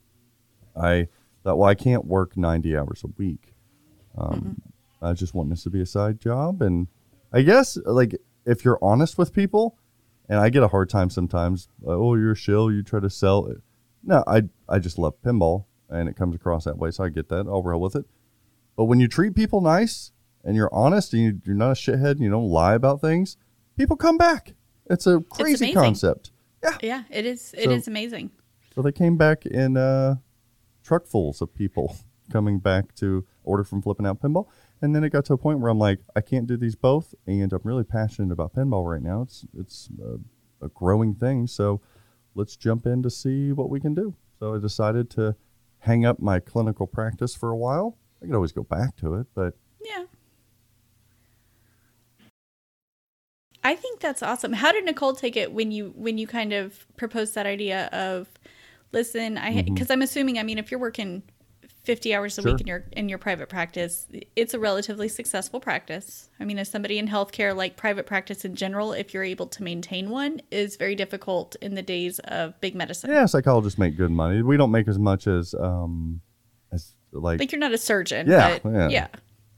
i thought well i can't work 90 hours a week. Um, i just want this to be a side job. And i guess like if you're honest with people and i get a hard time sometimes oh you're a shill you try to sell it. No i i just love pinball and it comes across that way so i get that i'll roll with it. But when you treat people nice and you're honest and you, you're not a shithead and you don't lie about things, people come back. It's a crazy amazing. concept. Yeah. Yeah, it is. It is So- amazing. So they came back in uh, truckfuls of people (laughs) coming back to order from Flipping Out Pinball. And then it got to a point where I'm like, I can't do these both. And I'm really passionate about pinball right now. It's, it's a, a growing thing. So let's jump in to see what we can do. So I decided to hang up my clinical practice for a while. I could always go back to it, but Yeah. I think that's awesome. How did Nicole take it when you when you kind of proposed that idea of listen, I because I'm assuming, I mean, if you're working 50 hours a Sure. week in your in your private practice, it's a relatively successful practice. I mean, as somebody in healthcare, like private practice in general, if you're able to maintain one, is very difficult in the days of big medicine. Yeah, psychologists make good money. We don't make as much as um as like, Like you're not a surgeon, Yeah, yeah. yeah.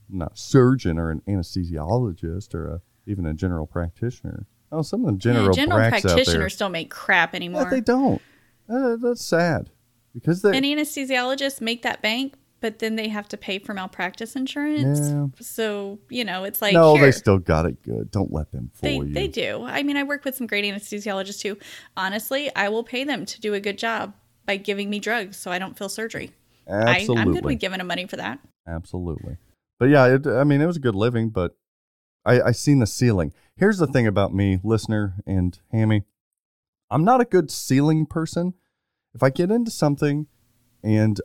not a surgeon or an anesthesiologist or a, even a general practitioner. Oh, some of the general, Yeah, general pracs out there. practitioners don't make crap anymore. Yeah, they don't. Uh, that's sad because they. and anesthesiologists make that bank, but then they have to pay for malpractice insurance. Yeah. So you know, it's like no, here, they still got it good. Don't let them fool they, you. they do. I mean, I work with some great anesthesiologists too. Honestly, I will pay them to do a good job by giving me drugs so I don't feel surgery. Absolutely. I, I'm good with giving them money for that. Absolutely. But yeah, it, I mean, it was a good living, but I, I seen the ceiling. Here's the thing about me, listener and Hammy. I'm not a good ceiling person. If I get into something and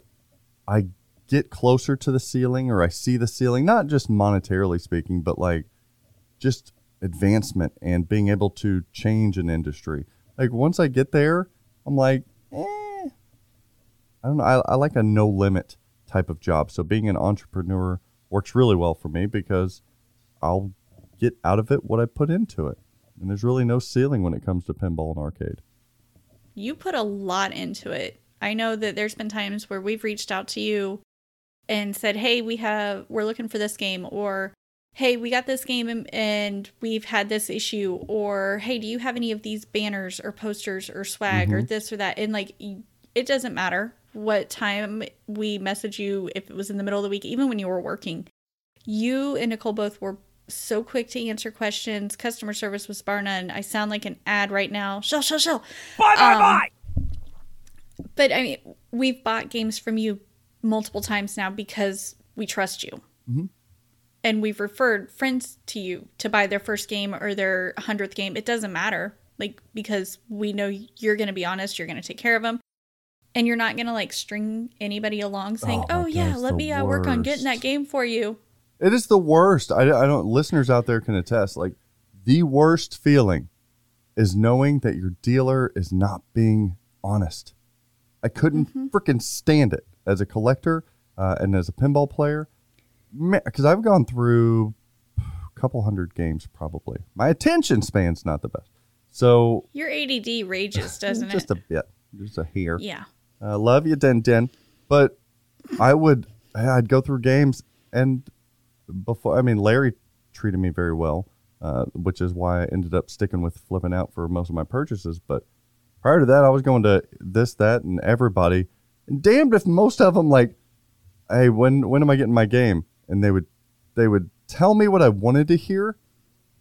I get closer to the ceiling or I see the ceiling, not just monetarily speaking, but like just advancement and being able to change an industry. Like once I get there, I'm like, eh, I don't know. I, I like a no limit type of job. So being an entrepreneur works really well for me because I'll get out of it what I put into it. And there's really no ceiling when it comes to pinball and arcade. You put a lot into it. I know that there's been times where we've reached out to you and said, "Hey, we have we're looking for this game," or "Hey, we got this game and, and we've had this issue," or "Hey, do you have any of these banners or posters or swag or mm-hmm. this or that?" And like, it doesn't matter what time we message you if it was in the middle of the week, even when you were working. You and Nicole both were so quick to answer questions. Customer service was bar none. I sound like an ad right now. Shell, shell, shell. Bye, bye, Um, bye. But I mean, we've bought games from you multiple times now because we trust you. And we've referred friends to you to buy their first game or their 100th game. It doesn't matter. Like, because we know you're going to be honest, you're going to take care of them. And you're not going to like string anybody along saying, Oh, oh, yeah, let me uh, work on getting that game for you. It is the worst. I, I don't, listeners out there can attest. Like, the worst feeling is knowing that your dealer is not being honest. I couldn't freaking stand it as a collector uh, and as a pinball player. Because I've gone through a couple hundred games probably. My attention span's not the best. So, Your ADD rages, (laughs) doesn't just it? Just a bit, just a hair. yeah. Uh, love you, Den Den. But I would, I'd go through games, and before, I mean, Larry treated me very well, uh, which is why I ended up sticking with flipping out for most of my purchases. But prior to that, I was going to this, that, and everybody, and damned if most of them like, hey, when when am I getting my game? And they would, they would tell me what I wanted to hear,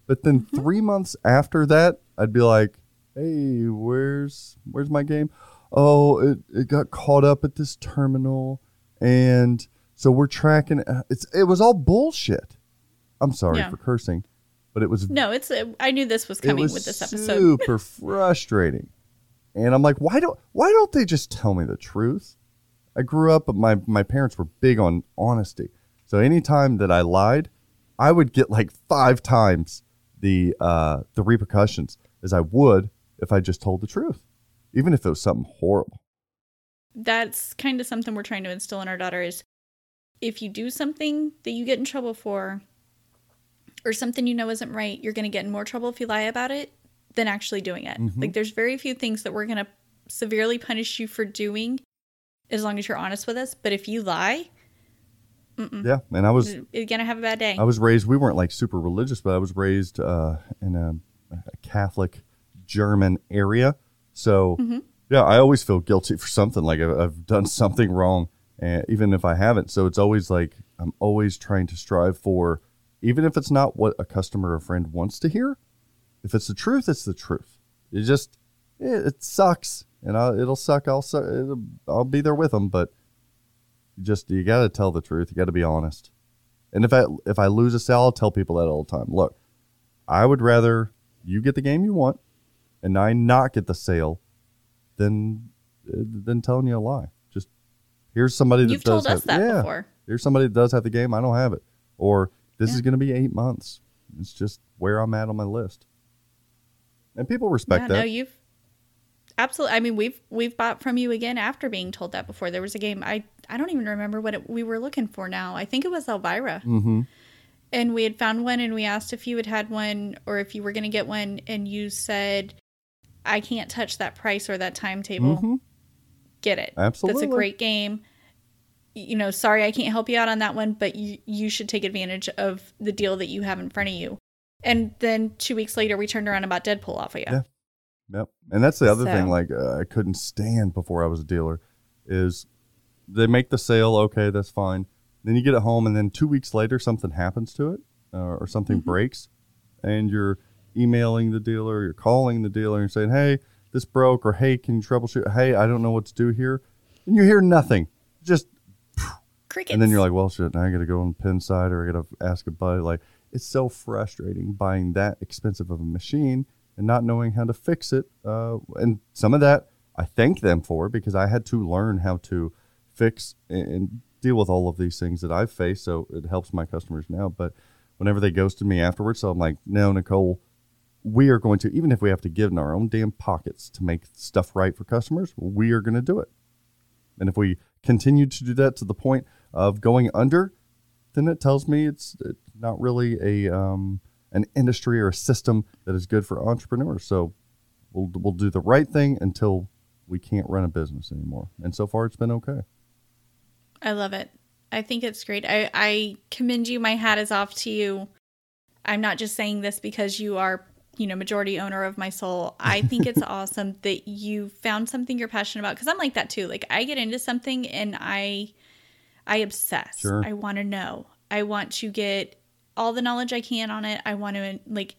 but then three months after that, I'd be like, hey, where's where's my game? Oh, it, it got caught up at this terminal, and so we're tracking. uh, It's it was all bullshit. I'm sorry Yeah. for cursing, but it was No, it's. uh, I knew this was coming was with this episode. super (laughs) frustrating. And I'm like, why don't why don't they just tell me the truth? I grew up, my my parents were big on honesty. So anytime that I lied, I would get like five times the uh, the repercussions as I would if I just told the truth, even if it was something horrible. that's kind of something we're trying to instill in our daughter is if you do something that you get in trouble for or something you know isn't right you're going to get in more trouble if you lie about it than actually doing it like there's very few things that we're going to severely punish you for doing as long as you're honest with us but if you lie Yeah, and I was you're going to have a bad day I was raised. We weren't like super religious, but I was raised uh, in a, a Catholic German area. So yeah, I always feel guilty for something. Like I've, I've done (laughs) something wrong, and even if I haven't. So it's always like I'm always trying to strive for, even if it's not what a customer or friend wants to hear. If it's the truth, it's the truth. It just it, it sucks, and I, it'll suck. I'll su- I'll be there with them, but just you got to tell the truth. You got to be honest. And if I if I lose a sale, I'll tell people that all the time. Look, I would rather you get the game you want, and I not get the sale, than than telling you a lie. Here's somebody that You've does told us have, that yeah, before. Here's somebody that does have the game. I don't have it, or this is going to be eight months. It's just where I'm at on my list, and people respect yeah, that. no you've absolutely. I mean, we've we've bought from you again after being told that before. There was a game I I don't even remember what it, we were looking for now. I think it was Elvira. Mm-hmm. And we had found one and we asked if you had had one or if you were going to get one and you said I can't touch that price or that timetable. Mm-hmm. Get it. Absolutely. That's a great game. You know, sorry I can't help you out on that one, but you you should take advantage of the deal that you have in front of you. And then 2 weeks later we turned around and bought Deadpool off of you. Yeah. Yep. And that's the other So- thing. Like uh, I couldn't stand before I was a dealer, is they make the sale. Okay, that's fine. Then you get it home, and then two weeks later, something happens to it, uh, or something Mm-hmm. breaks, and you're emailing the dealer, you're calling the dealer, and saying, "Hey, this broke," or "Hey, can you troubleshoot?" "Hey, I don't know what to do here," and you hear nothing. Just Crickets. and then you're like, well, shit, now I got to go on Pinside or I got to ask a buddy. Like, it's so frustrating buying that expensive of a machine and not knowing how to fix it. Uh, and some of that I thank them for because I had to learn how to fix and, and deal with all of these things that I've faced. So it helps my customers now. But whenever they ghosted me afterwards, so I'm like, no, Nicole, we are going to, even if we have to give in our own damn pockets to make stuff right for customers, we are going to do it. And if we continue to do that to the point of going under, then it tells me it's, it's not really a um, an industry or a system that is good for entrepreneurs. So we'll we'll do the right thing until we can't run a business anymore. And so far, it's been okay. I love it. I think it's great. I, I commend you. My hat is off to you. I'm not just saying this because you are, you know, majority owner of my soul. I (laughs) think it's awesome that you found something you're passionate about. Because I'm like that too. Like I get into something and I, I obsess. Sure. I want to know. I want to get all the knowledge I can on it. I want to like,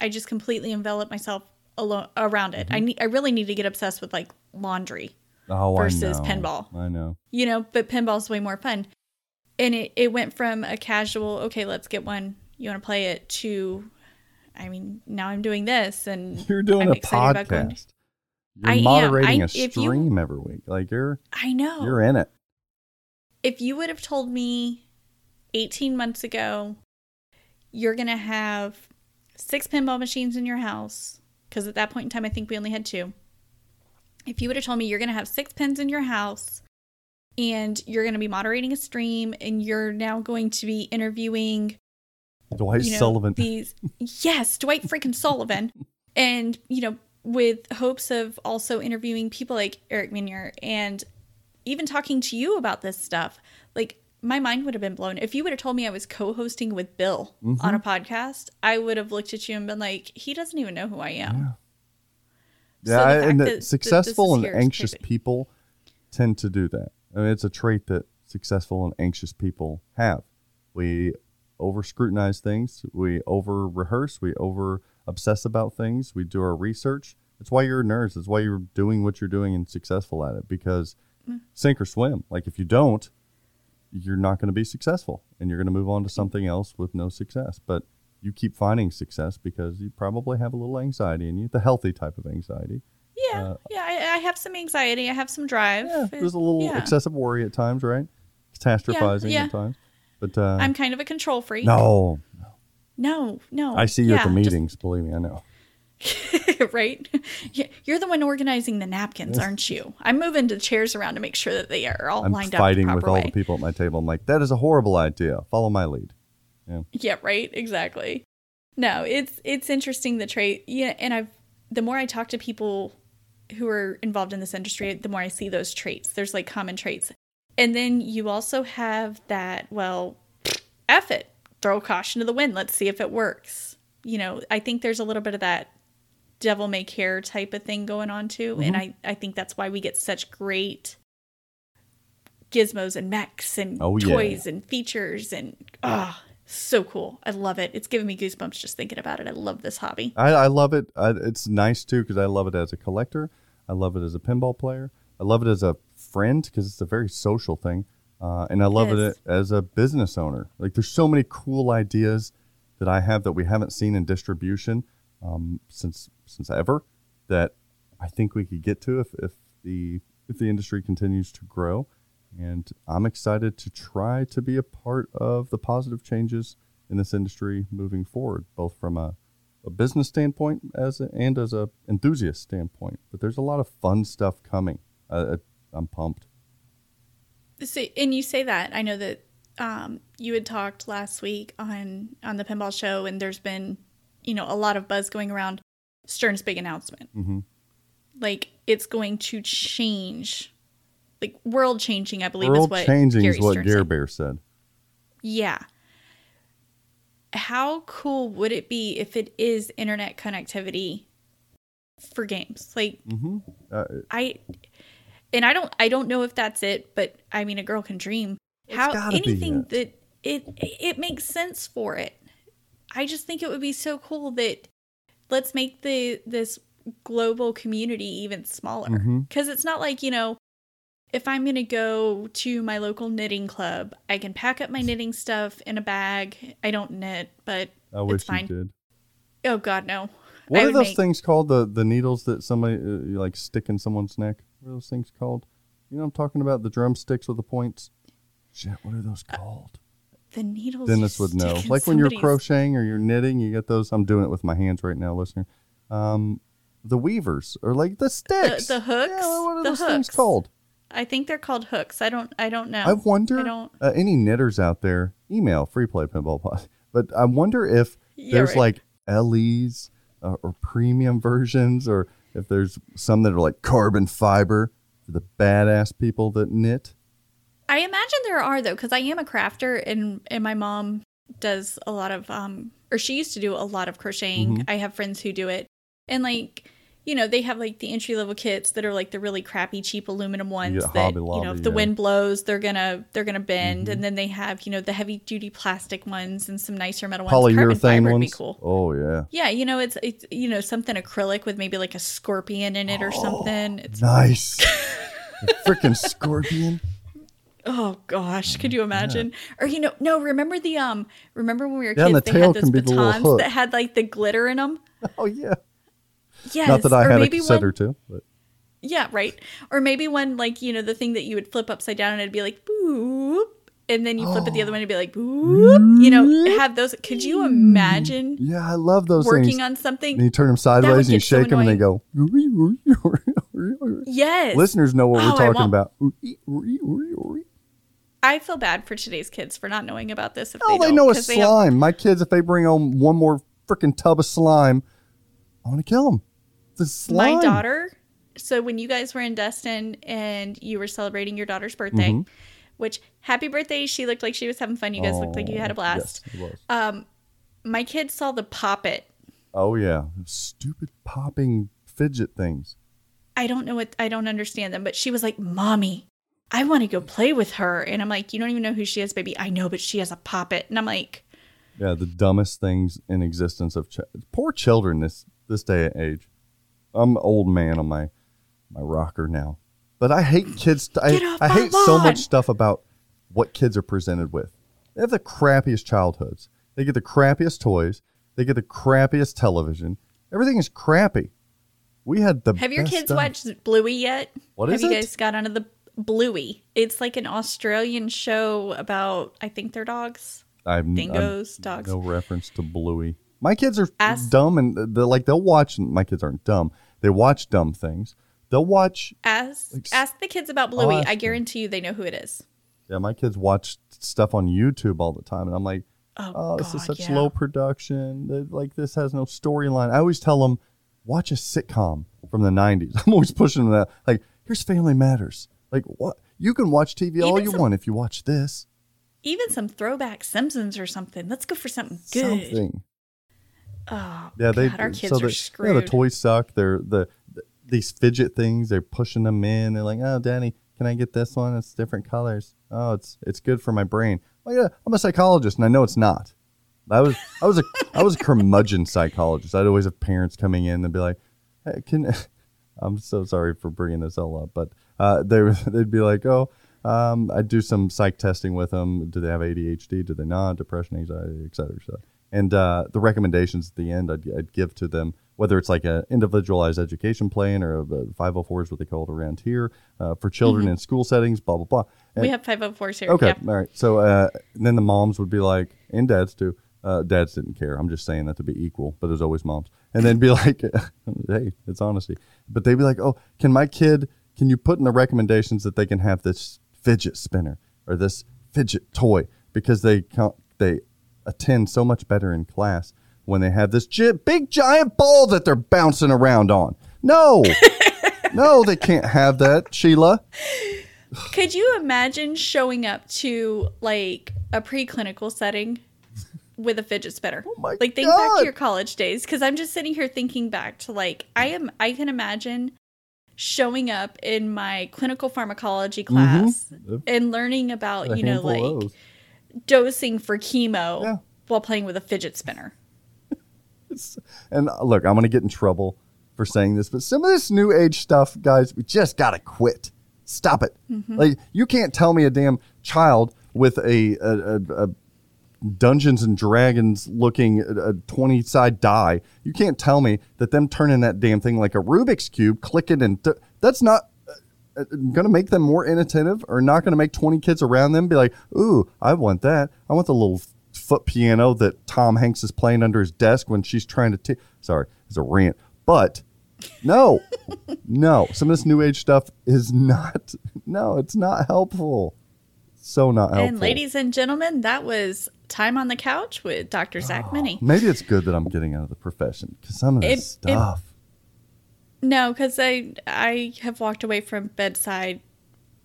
I just completely envelop myself alone around it. I mm-hmm. need. I really need to get obsessed with like laundry Oh, Versus I pinball. I know. you know, but pinball's way more fun. And it, it went from a casual, okay, let's get one, you want to play it, to, I mean, now I'm doing this. And (laughs) You're doing I'm a excited about going- podcast. You're I am. moderating I- a if you- stream every week. Like you're I know. you're in it. if you would have told me 18 months ago, you're going to have six pinball machines in your house, because at that point in time, I think we only had two. If you would have told me you're going to have six pins in your house and you're going to be moderating a stream and you're now going to be interviewing Dwight you know, Sullivan. (laughs) These yes, Dwight freaking Sullivan, and you know, with hopes of also interviewing people like Eric Meunier and even talking to you about this stuff. Like my mind would have been blown if you would have told me I was co-hosting with Bill Mm-hmm. on a podcast. I would have looked at you and been like, he doesn't even know who I am. So yeah, and that- successful and anxious people tend to do that. I mean, it's a trait that successful and anxious people have. We over scrutinize things, we over rehearse, we over obsess about things, we do our research. That's why you're a nurse. That's why you're doing what you're doing and successful at it because Mm. sink or swim. Like if you don't, you're not going to be successful and you're going to move on to something else with no success. But you keep finding success because you probably have a little anxiety in you, the healthy type of anxiety. Yeah, yeah. I, I have some anxiety. I have some drive. Uh, Yeah, there's a little Yeah. excessive worry at times, right? Catastrophizing yeah. at times. But uh, I'm kind of a control freak. no, no, no. I see you at the Yeah, just- meetings. Believe me, I know. (laughs) right? You're the one organizing the napkins, aren't you? I'm moving the chairs around to make sure that they are all lined up. I'm fighting with all way. the people at my table. I'm like, that is a horrible idea. Follow my lead. Yeah. Yeah, right. Exactly. No, it's it's interesting the trait. Yeah, and I've the more I talk to people who are involved in this industry, the more I see those traits. There's like common traits, and then you also have that. Well, F it, throw caution to the wind. Let's see if it works. You know, I think there's a little bit of that devil may care type of thing going on too, and I I think that's why we get such great gizmos and mechs and Oh, yeah. toys and features and ah so cool i love it it's giving me goosebumps just thinking about it i love this hobby I, I love it. I, it's nice too because I love it as a collector. I love it as a pinball player. I love it as a friend because it's a very social thing. Uh, and I love is. it as a business owner. Like there's so many cool ideas that I have that we haven't seen in distribution um, since since ever that I think we could get to if, if the if the industry continues to grow. And I'm excited to try to be a part of the positive changes in this industry moving forward, both from a a business standpoint as a, and as a enthusiast standpoint. But there's a lot of fun stuff coming. Uh, I'm pumped. So, and you say that I know that um, you had talked last week on on the pinball show, and there's been you know a lot of buzz going around Stern's big announcement. Mhm. Like it's going to change, like world changing. I believe is World what changing Gary is what Stern said. Bear said. Yeah. How cool would it be if it is internet connectivity for games? Like hmm Uh, I and I don't I don't know if that's it, but I mean a girl can dream. How gotta be anything that it it makes sense for it. I just think it would be so cool that let's make the this global community even smaller Mhm. because it's not like you know if i'm going to go to my local knitting club i can pack up my knitting stuff in a bag i don't knit but I wish it's fine you did. oh god no What I are those make- things called? The the needles that somebody uh, like stick in someone's neck. What are those things called? You know, I'm talking about the drumsticks with the points. Shit, what are those called? the needles Dennis would know. Like when you're crocheting or you're knitting, you get those. I'm doing it with my hands right now, listener. Um, the weavers or like the sticks. the hooks? Yeah, what are The those things called? i think they're called hooks i don't i don't know I wonder. i don't Uh, any knitters out there, email free play pinball pod. (laughs) But I wonder if Yeah, there's right. like LEs uh, or premium versions, or if there's some that are like carbon fiber for the badass people that knit. I imagine there are though, because I am a crafter and and my mom does a lot of um or she used to do a lot of crocheting. Mm-hmm. I have friends who do it. And like, you know, they have like the entry level kits that are like the really crappy cheap aluminum ones get that Hobby you know, if the yeah. Mm-hmm. wind blows, they're gonna they're gonna bend. And then they have, you know, the heavy duty plastic ones and some nicer metal ones. Polyurethane ones. be cool. Oh yeah. Yeah, you know, it's it's you know, something acrylic with maybe like a scorpion in it or something. It's Nice. (laughs) Freaking scorpion. Oh gosh, could you imagine? Or you know, no, remember the um remember when we were Yeah, kids the they had those can be batons that had like the glitter in them? (laughs) Oh yeah. Yes. Not that I had a one, or two, but Yeah, right. Or maybe one like, you know, the thing that you would flip upside down and it'd be like boop and then you flip it the other (gasps) way and it'd be like boop. You know, have those could you imagine mm. yeah, I love those working things. on something, and you turn them sideways and you get so shake them and they go. Yes. Listeners know what Oh, we're talking about. I feel bad for today's kids for not knowing about this if All they they know is they have- slime. My kids, if they bring home one more freaking tub of slime, I want to kill them. The slime. my daughter so when you guys were in destin and you were celebrating your daughter's birthday Mm-hmm. which happy birthday she looked like she was having fun you guys looked like you had a Oh, blast Yes, um my kids saw the pop it oh yeah, stupid popping fidget things. i don't know what i don't understand them but she was like mommy i want to go play with her and i'm like you don't even know who she is baby i know but she has a pop it and i'm like Yeah, the dumbest things in existence of ch- poor children this this day and age. I'm an old man on my my rocker now, but I hate kids. I, off I my hate so much stuff about what kids are presented with. They have the crappiest childhoods. They get the crappiest toys. They get the crappiest television. Everything is crappy. We had the have your kids stuff. watched bluey yet What have is you guys got onto the bluey it's like an australian show about i think they're dogs I've dingoes dogs No reference to Bluey. My kids are Ask- dumb and they're like they'll watch. My kids aren't dumb. They watch dumb things. They'll watch. Ask Like ask the kids about Bluey. I them. guarantee you they know who it is. Yeah, my kids watch stuff on YouTube all the time, and I'm like, Oh, oh, this is such yeah. low production. That- Like this has no storyline. I always tell them, watch a sitcom from the '90s. (laughs) I'm always pushing them that. Like, here's Family Matters. Like, what? You can watch TV all you some- want if you watch this. Even some throwback Simpsons or something. Let's go for something good. Something. Oh, Yeah, they. God, our kids so are the, screwed. Yeah, the toys suck. They're the, the these fidget things. They're pushing them in. They're like, oh, Danny, can I get this one? It's different colors. Oh, it's it's good for my brain. Oh yeah, I'm a psychologist, and I know it's not. I was I was a (laughs) I was a curmudgeon psychologist. I'd always have parents coming in and be like, hey, "Can (laughs) I'm so sorry for bringing this all up, but uh, they (laughs) they'd be like, oh, um, I'd do some psych testing with them. Do they have ADHD? Do they not? Depression, anxiety, et cetera, et cetera. And uh, the recommendations at the end I'd, I'd give to them, whether it's like an individualized education plan or a, a 504 is what they call it around here uh, for children in school settings, blah blah blah. we have 504s here. Okay, Yeah. all right. So uh, and then the moms would be like, and dads too. Uh, dads didn't care. I'm just saying that to be equal, but there's always moms. And then be (laughs) like, (laughs) hey, it's honesty. But they'd be like, oh, can my kid, can you put in the recommendations that they can have this fidget spinner or this fidget toy because they can't, they attend so much better in class when they have this gi- big giant ball that they're bouncing around on. No, (laughs) no, they can't have that, Sheila. Could you imagine showing up to like a preclinical setting with a fidget spinner? Oh my like think back to your college days because I'm just sitting here thinking back to like I am I can imagine showing up in my clinical pharmacology class and learning about Mm-hmm. A you know like. Dosing for chemo Yeah. while playing with a fidget spinner. (laughs) And uh, look, I'm going to get in trouble for saying this, but some of this new age stuff, guys, we just got to quit. Stop it. Like, you can't tell me a damn child with a, a, a, a Dungeons and Dragons looking a 20 side die. You can't tell me that them turning that damn thing like a Rubik's Cube, clicking and th- that's not Uh, going to make them more inattentive or not going to make 20 kids around them be like, ooh, I want that. I want the little foot piano that Tom Hanks is playing under his desk when she's trying to. T- Sorry, it's a rant. But no, (laughs) no, some of this new age stuff is not, (laughs) no, it's not helpful. So not helpful. And ladies and gentlemen, that was time on the couch with Dr. Zach oh, Meny. Maybe it's good that I'm getting out of the profession because some of this It- it- stuff. No, because I I have walked away from bedside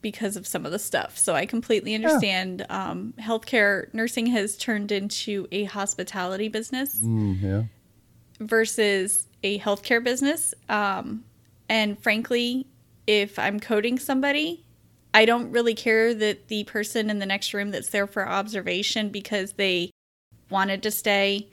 because of some of the stuff. So I completely understand. Um, healthcare nursing has turned into a hospitality business Mm, yeah. versus a healthcare business. Um, and frankly, if I'm coding somebody, I don't really care that the person in the next room that's there for observation because they wanted to stay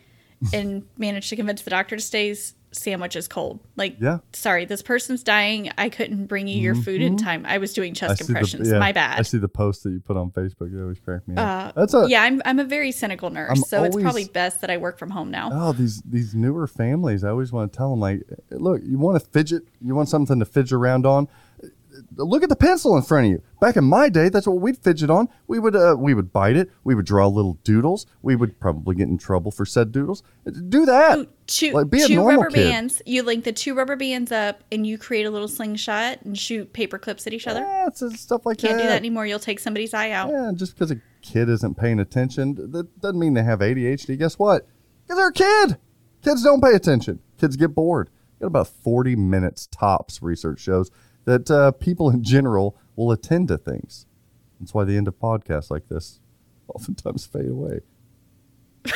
and managed to convince the doctor to stay's sandwich is cold. Like, Yeah. sorry, this person's dying. I couldn't bring you your food in time. I was doing chest Mm-hmm. Compressions. the, yeah, My bad. I see the post that you put on Facebook. It always cracked me up. Uh, That's a yeah, I'm I'm a very cynical nurse, I'm so it's probably best that I work from home now. Oh, these these newer families. I always want to tell them like, look, you want to fidget, you want something to fidget around on. Look at the pencil in front of you. Back in my day, that's what we'd fidget on. We would uh, we would bite it. We would draw little doodles. We would probably get in trouble for said doodles. Do that. Two, Like, be a two normal rubber kid. bands. You link the two rubber bands up, and you create a little slingshot and shoot paper clips at each other. Yeah, stuff like Can't that. do that anymore. You'll take somebody's eye out. Yeah, just because a kid isn't paying attention, that doesn't mean they have ADHD. Guess what? Because they're a kid. Kids don't pay attention. Kids get bored. Got about 40 minutes tops, research shows, that uh, people in general will attend to things. That's why the end of podcasts like this oftentimes fade away. (laughs)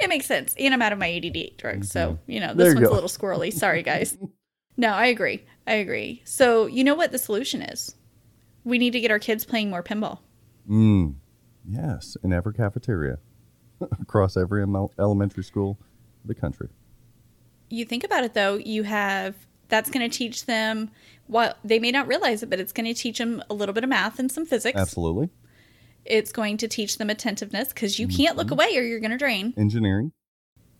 It makes sense. And I'm out of my ADD drugs, so you know Mm-hmm. This you one's go. a little squirrely. Sorry, guys. (laughs) no, I agree. I agree. So you know what the solution is? We need to get our kids playing more pinball. Mm. Yes, in every cafeteria (laughs) across every elementary school in the country. You think about it though, you have that's going to teach them what they may not realize it, but it's going to teach them a little bit of math and some physics. Absolutely. It's going to teach them attentiveness because you Mm-hmm. can't look away or you're going to drain. Engineering.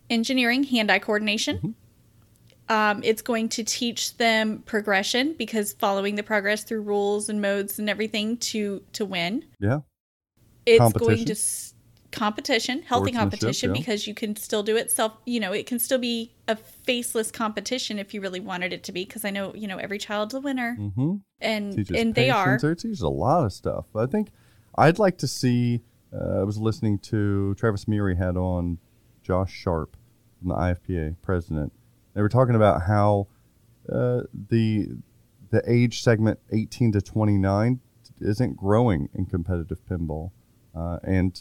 Engineering, hand-eye coordination. Mm-hmm. Um, it's going to teach them progression because following the progress through rules and modes and everything to to win. Yeah. It's going to competition, healthy competition yeah. because you can still do it self. You know, it can still be a faceless competition if you really wanted it to be. Because I know you know every child's a winner, Mm-hmm. and teaches and they are. It teaches a lot of stuff. I think I'd like to see. Uh, I was listening to Travis Murray had on Josh Sharpe from the IFPA president. They were talking about how uh, the the age segment 18 to 29 isn't growing in competitive pinball, uh, and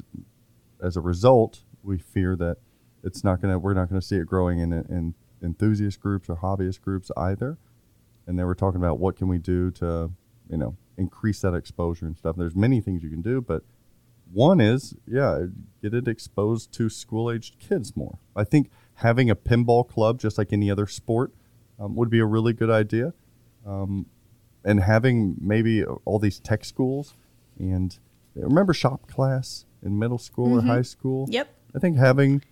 as a result, we fear that it's not gonna. We're not gonna see it growing in in enthusiast groups or hobbyist groups either. And they were talking about what can we do to you know increase that exposure and stuff. There's many things you can do but one is yeah get it exposed to school aged kids more. I think having a pinball club just like any other sport um, would be a really good idea. Um, and having maybe all these tech schools and remember shop class in middle school or mm-hmm. high school Yep. I think having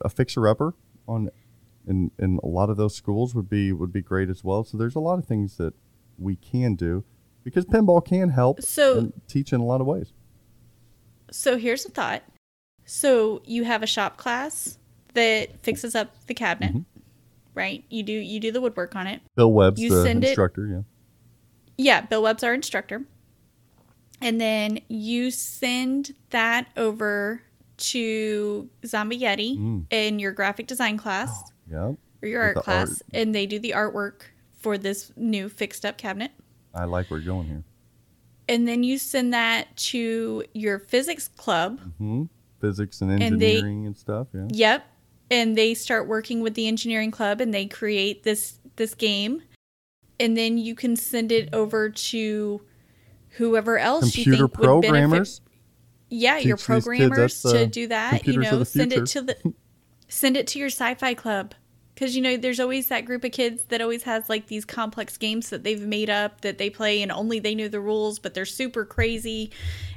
a fixer upper on in in a lot of those schools would be would be great as well. So there's a lot of things that we can do because pinball can help So- and teach in a lot of ways. So here's a thought. So you have a shop class that fixes up the cabinet, mm-hmm. right? You do you do the woodwork on it. Bill Webb's You the send it- instructor. Yeah. Yeah, Bill Webb's our instructor. And then you send that over to Zombie Yeti in your graphic design class (gasps) Yeah. or your With art class, art. and they do the artwork for this new fixed up cabinet. I like where you're going here. And then you send that to your physics club. hmm Physics and And they- engineering and, stuff. Yeah. Yep. And they start working with the engineering club and they create this this game. And then you can send it over to whoever else you Computer think would benefit yeah your Teach these kids programmers to do that you know send it to the (laughs) send it to your sci-fi club because you know there's always that group of kids that always has like these complex games that they've made up that they play and only they know the rules but they're super crazy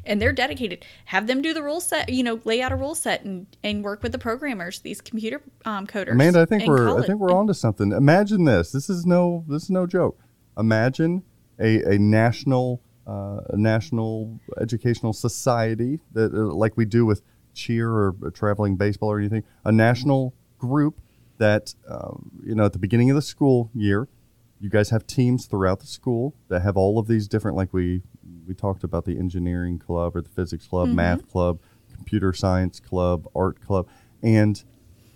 and they're dedicated have them do the rule set you know lay out a rule set and and work with the programmers these computer um, coders Amanda, I think we're I think we're onto something. Imagine this. This is no this is no joke. Imagine a, a national uh, a national educational society that uh, like we do with cheer or traveling baseball or anything. A national group that um, you know at the beginning of the school year, you guys have teams throughout the school that have all of these different like we we talked about the engineering club or the physics club, math club, computer science club, art club, and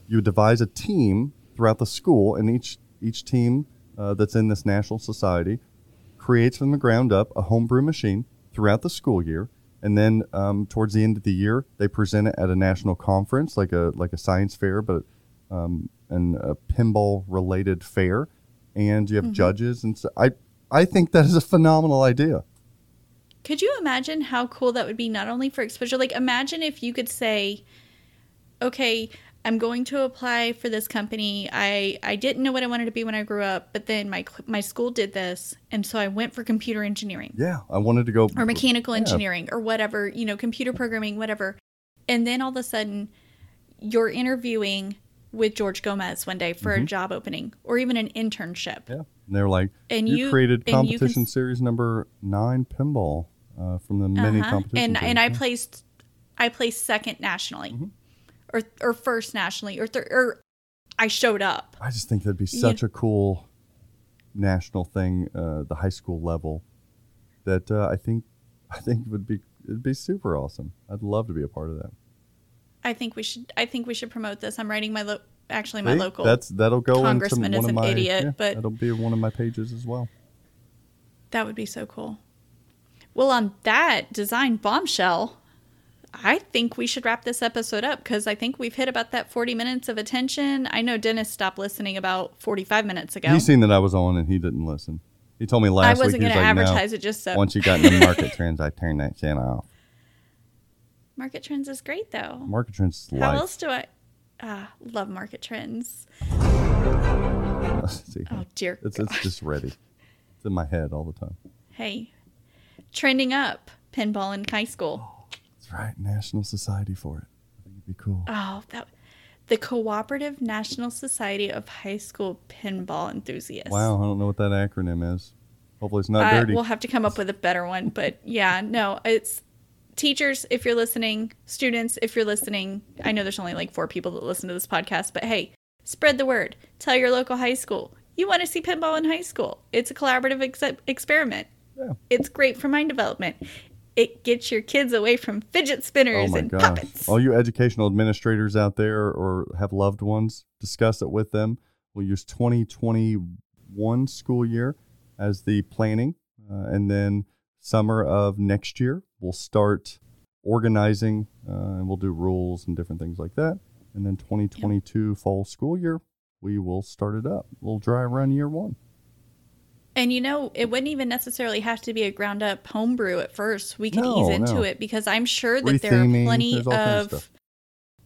you devise a team throughout the school, and each each team uh, that's in this national society creates from the ground up a homebrew machine throughout the school year, and then um, towards the end of the year, they present it at a national conference, like a like a science fair, but um, and a pinball related fair, and you have judges, and so I I think that is a phenomenal idea. Could you imagine how cool that would be not only for exposure like imagine if you could say okay, I'm going to apply for this company. I I didn't know what I wanted to be when I grew up, but then my my school did this, and so I went for computer engineering Yeah, I wanted to go or mechanical Yeah. engineering or whatever, you know, computer programming, whatever. And then all of a sudden you're interviewing with George Gomez one day for a job opening or even an internship. Mm-hmm. Yeah, and they're like, And you, you- created and you can competition series number nine pinball uh, from the many Uh-huh. competitions. and there." and I placed I placed second nationally, Mm-hmm. Or or first nationally, or or I showed up. I just think that'd be You- such a cool national thing, uh, the high school level. That uh, I think, (laughs) I think would be it'd be super awesome. I'd love to be a part of that. I think we should I think we should promote this. I'm writing my lo- actually my See? local. That's that'll go congressman into is one of an idiot, yeah, but- that'll be one of my pages as well. that would be so cool. Well, on that design bombshell, I think we should wrap this episode up because I think we've hit about that 40 minutes of attention. I know Dennis stopped listening about 45 minutes ago. He's seen that I was on and he didn't listen. He told me last week. I wasn't going to like, advertise no, it just so. Once you got into market trends, I turned that channel off. (laughs) Market Trends is great though. Market trends is How life. else do I ah, love Market Trends? (laughs) See, Oh dear. it's it's just ready. It's in my head all the time. Hey, trending up pinball in high school. (gasps) (laughs) Right. National Society for it. I think it'd be cool. Oh, that the Cooperative National Society of High School Pinball Enthusiasts. Wow, I don't know what that acronym is. Hopefully, it's not Uh, dirty. we'll have to come up with a better one, but yeah, no, it's teachers if you're listening, students if you're listening. I know there's only like four people that listen to this podcast, but hey, spread the word. Tell your local high school you want to see pinball in high school. It's a collaborative ex- experiment. Yeah. It's great for mind development. It gets your kids away from fidget oh spinners my and gosh! puppets. All you educational administrators out there or have loved ones, discuss it with them. We'll use 2021 school year as the planning, uh, and then summer of next year we'll start organizing, uh, and we'll do rules and different things like that. And then 2022 fall school year, we will start it up. We'll dry run year one. And you know, it wouldn't even necessarily have to be a ground up homebrew at first. We could No, ease into no. it because I'm sure that there are plenty there's all kinds of. of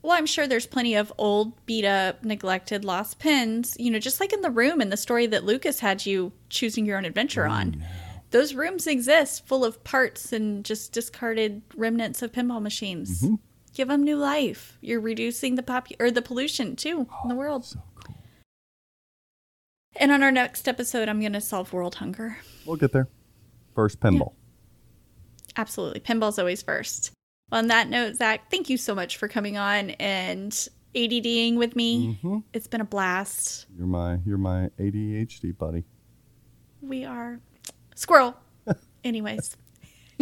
well, I'm sure there's plenty of old, beat up, neglected, lost pins. You know, just like in the room in the story that Lucas had you choosing your own adventure Oh, on. Those rooms exist full of parts and just discarded remnants of pinball machines. Mm-hmm. Give them new life. You're reducing the pop or the pollution too in the world. So. And on our next episode, I'm going to solve world hunger. We'll get there. First pinball. Absolutely. Pinball's always first. On that note, Zach, thank you so much for coming on and ADDing with me. hmm It's been a blast. You're my you're my ADHD buddy. We are squirrel. (laughs) Anyways.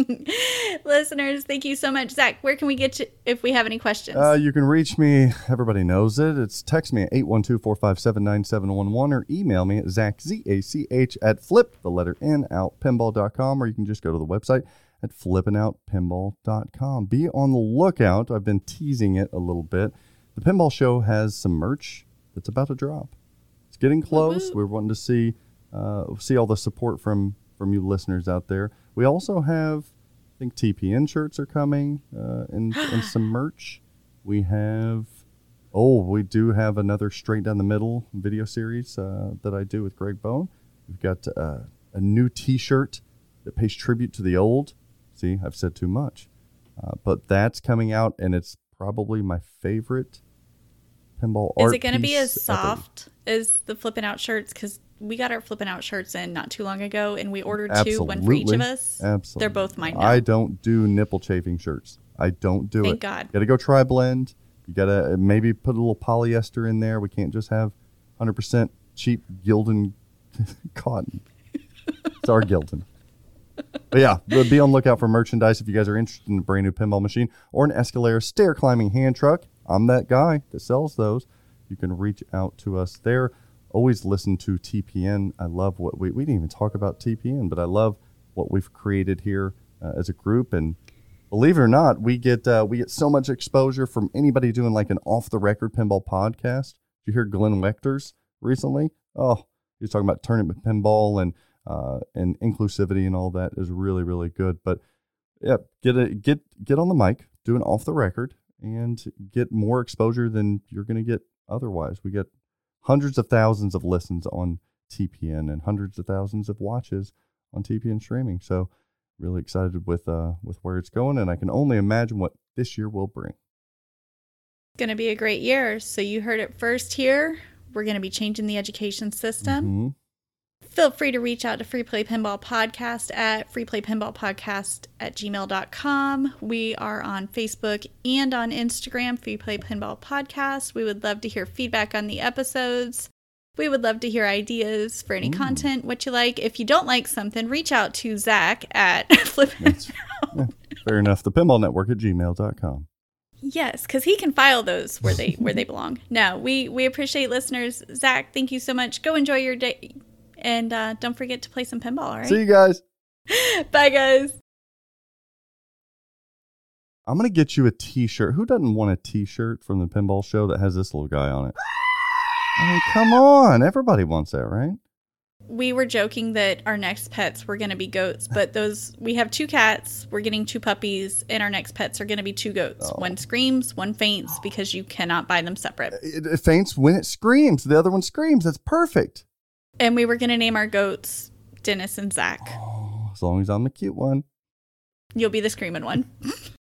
(laughs) Listeners, thank you so much. Zach, where can we get to if we have any questions? Uh, you can reach me. Everybody knows it. It's text me at 812-457-9711 or email me at zach, Z-A-C-H, at flip, the letter N, out, pinball.com, or you can just go to the website at flippingoutpinball.com. Be on the lookout. I've been teasing it a little bit. The Pinball Show has some merch that's about to drop. It's getting close. Woo-woo. We're wanting to see uh, see all the support from from you listeners out there. We also have, I think TPN shirts are coming uh, and and some (gasps) merch. We have, oh, we do have another straight down the middle video series uh, that I do with Greg Bone. We've got uh, a new T-shirt that pays tribute to the old. See, I've said too much, uh, but that's coming out, and it's probably my favorite pinball art. Is it going to be as soft as the flipping out shirts? Because we got our flipping out shirts in not too long ago, and we ordered two, one for each of us. Absolutely. They're both mine now. I don't do nipple chafing shirts. I don't do Thank it. God. Got to go try blend. You got to uh, maybe put a little polyester in there. We can't just have 100% cheap Gildan (laughs) cotton. it's our Gildan. But yeah, be on lookout for merchandise if you guys are interested in a brand new pinball machine or an Escalera stair climbing hand truck. I'm that guy that sells those. You can reach out to us there. Always listen to TPN. I love what we we didn't even talk about TPN, but I love what we've created here uh, as a group. And believe it or not, we get uh, we get so much exposure from anybody doing like an off the record pinball podcast. Did you hear Glenn Wechters recently? Oh, he was talking about tournament pinball and uh, and inclusivity and all that is really really good. But yeah, get a get get on the mic, do an off the record, and get more exposure than you're going to get otherwise. We get hundreds of thousands of listens on TPN and hundreds of thousands of watches on TPN streaming. So really excited with uh with where it's going, and I can only imagine what this year will bring. It's going to be a great year. So you heard it first here. We're going to be changing the education system. Mhm. Feel free to reach out to Free Play Pinball Podcast at freeplaypinballpodcast at gmail.com. We are on Facebook and on Instagram, Free Play Pinball Podcast. We would love to hear feedback on the episodes. We would love to hear ideas for any content, what you like. If you don't like something, reach out to Zach at (laughs) Flip. Fair enough. The Pinball Network at gmail.com. Yes, because he can file those where they where they belong. No, we we appreciate listeners. Zach, thank you so much. Go enjoy your day, and uh, don't forget to play some pinball. All right, See you guys. (laughs) bye guys. I'm gonna get you a T-shirt. Who doesn't want a T-shirt from the Pinball Show that has this little guy on it? I mean, come on. Everybody wants that, right? We were joking that our next pets were going to be goats, but (laughs) those we have two cats. We're getting two puppies, and our next pets are going to be two goats. Oh. One screams, one faints because you cannot buy them separate. It, it faints when it screams. The other one screams. That's perfect. And we were going to name our goats Dennis and Zach. As long as I'm the cute one. You'll be the screaming one. (laughs)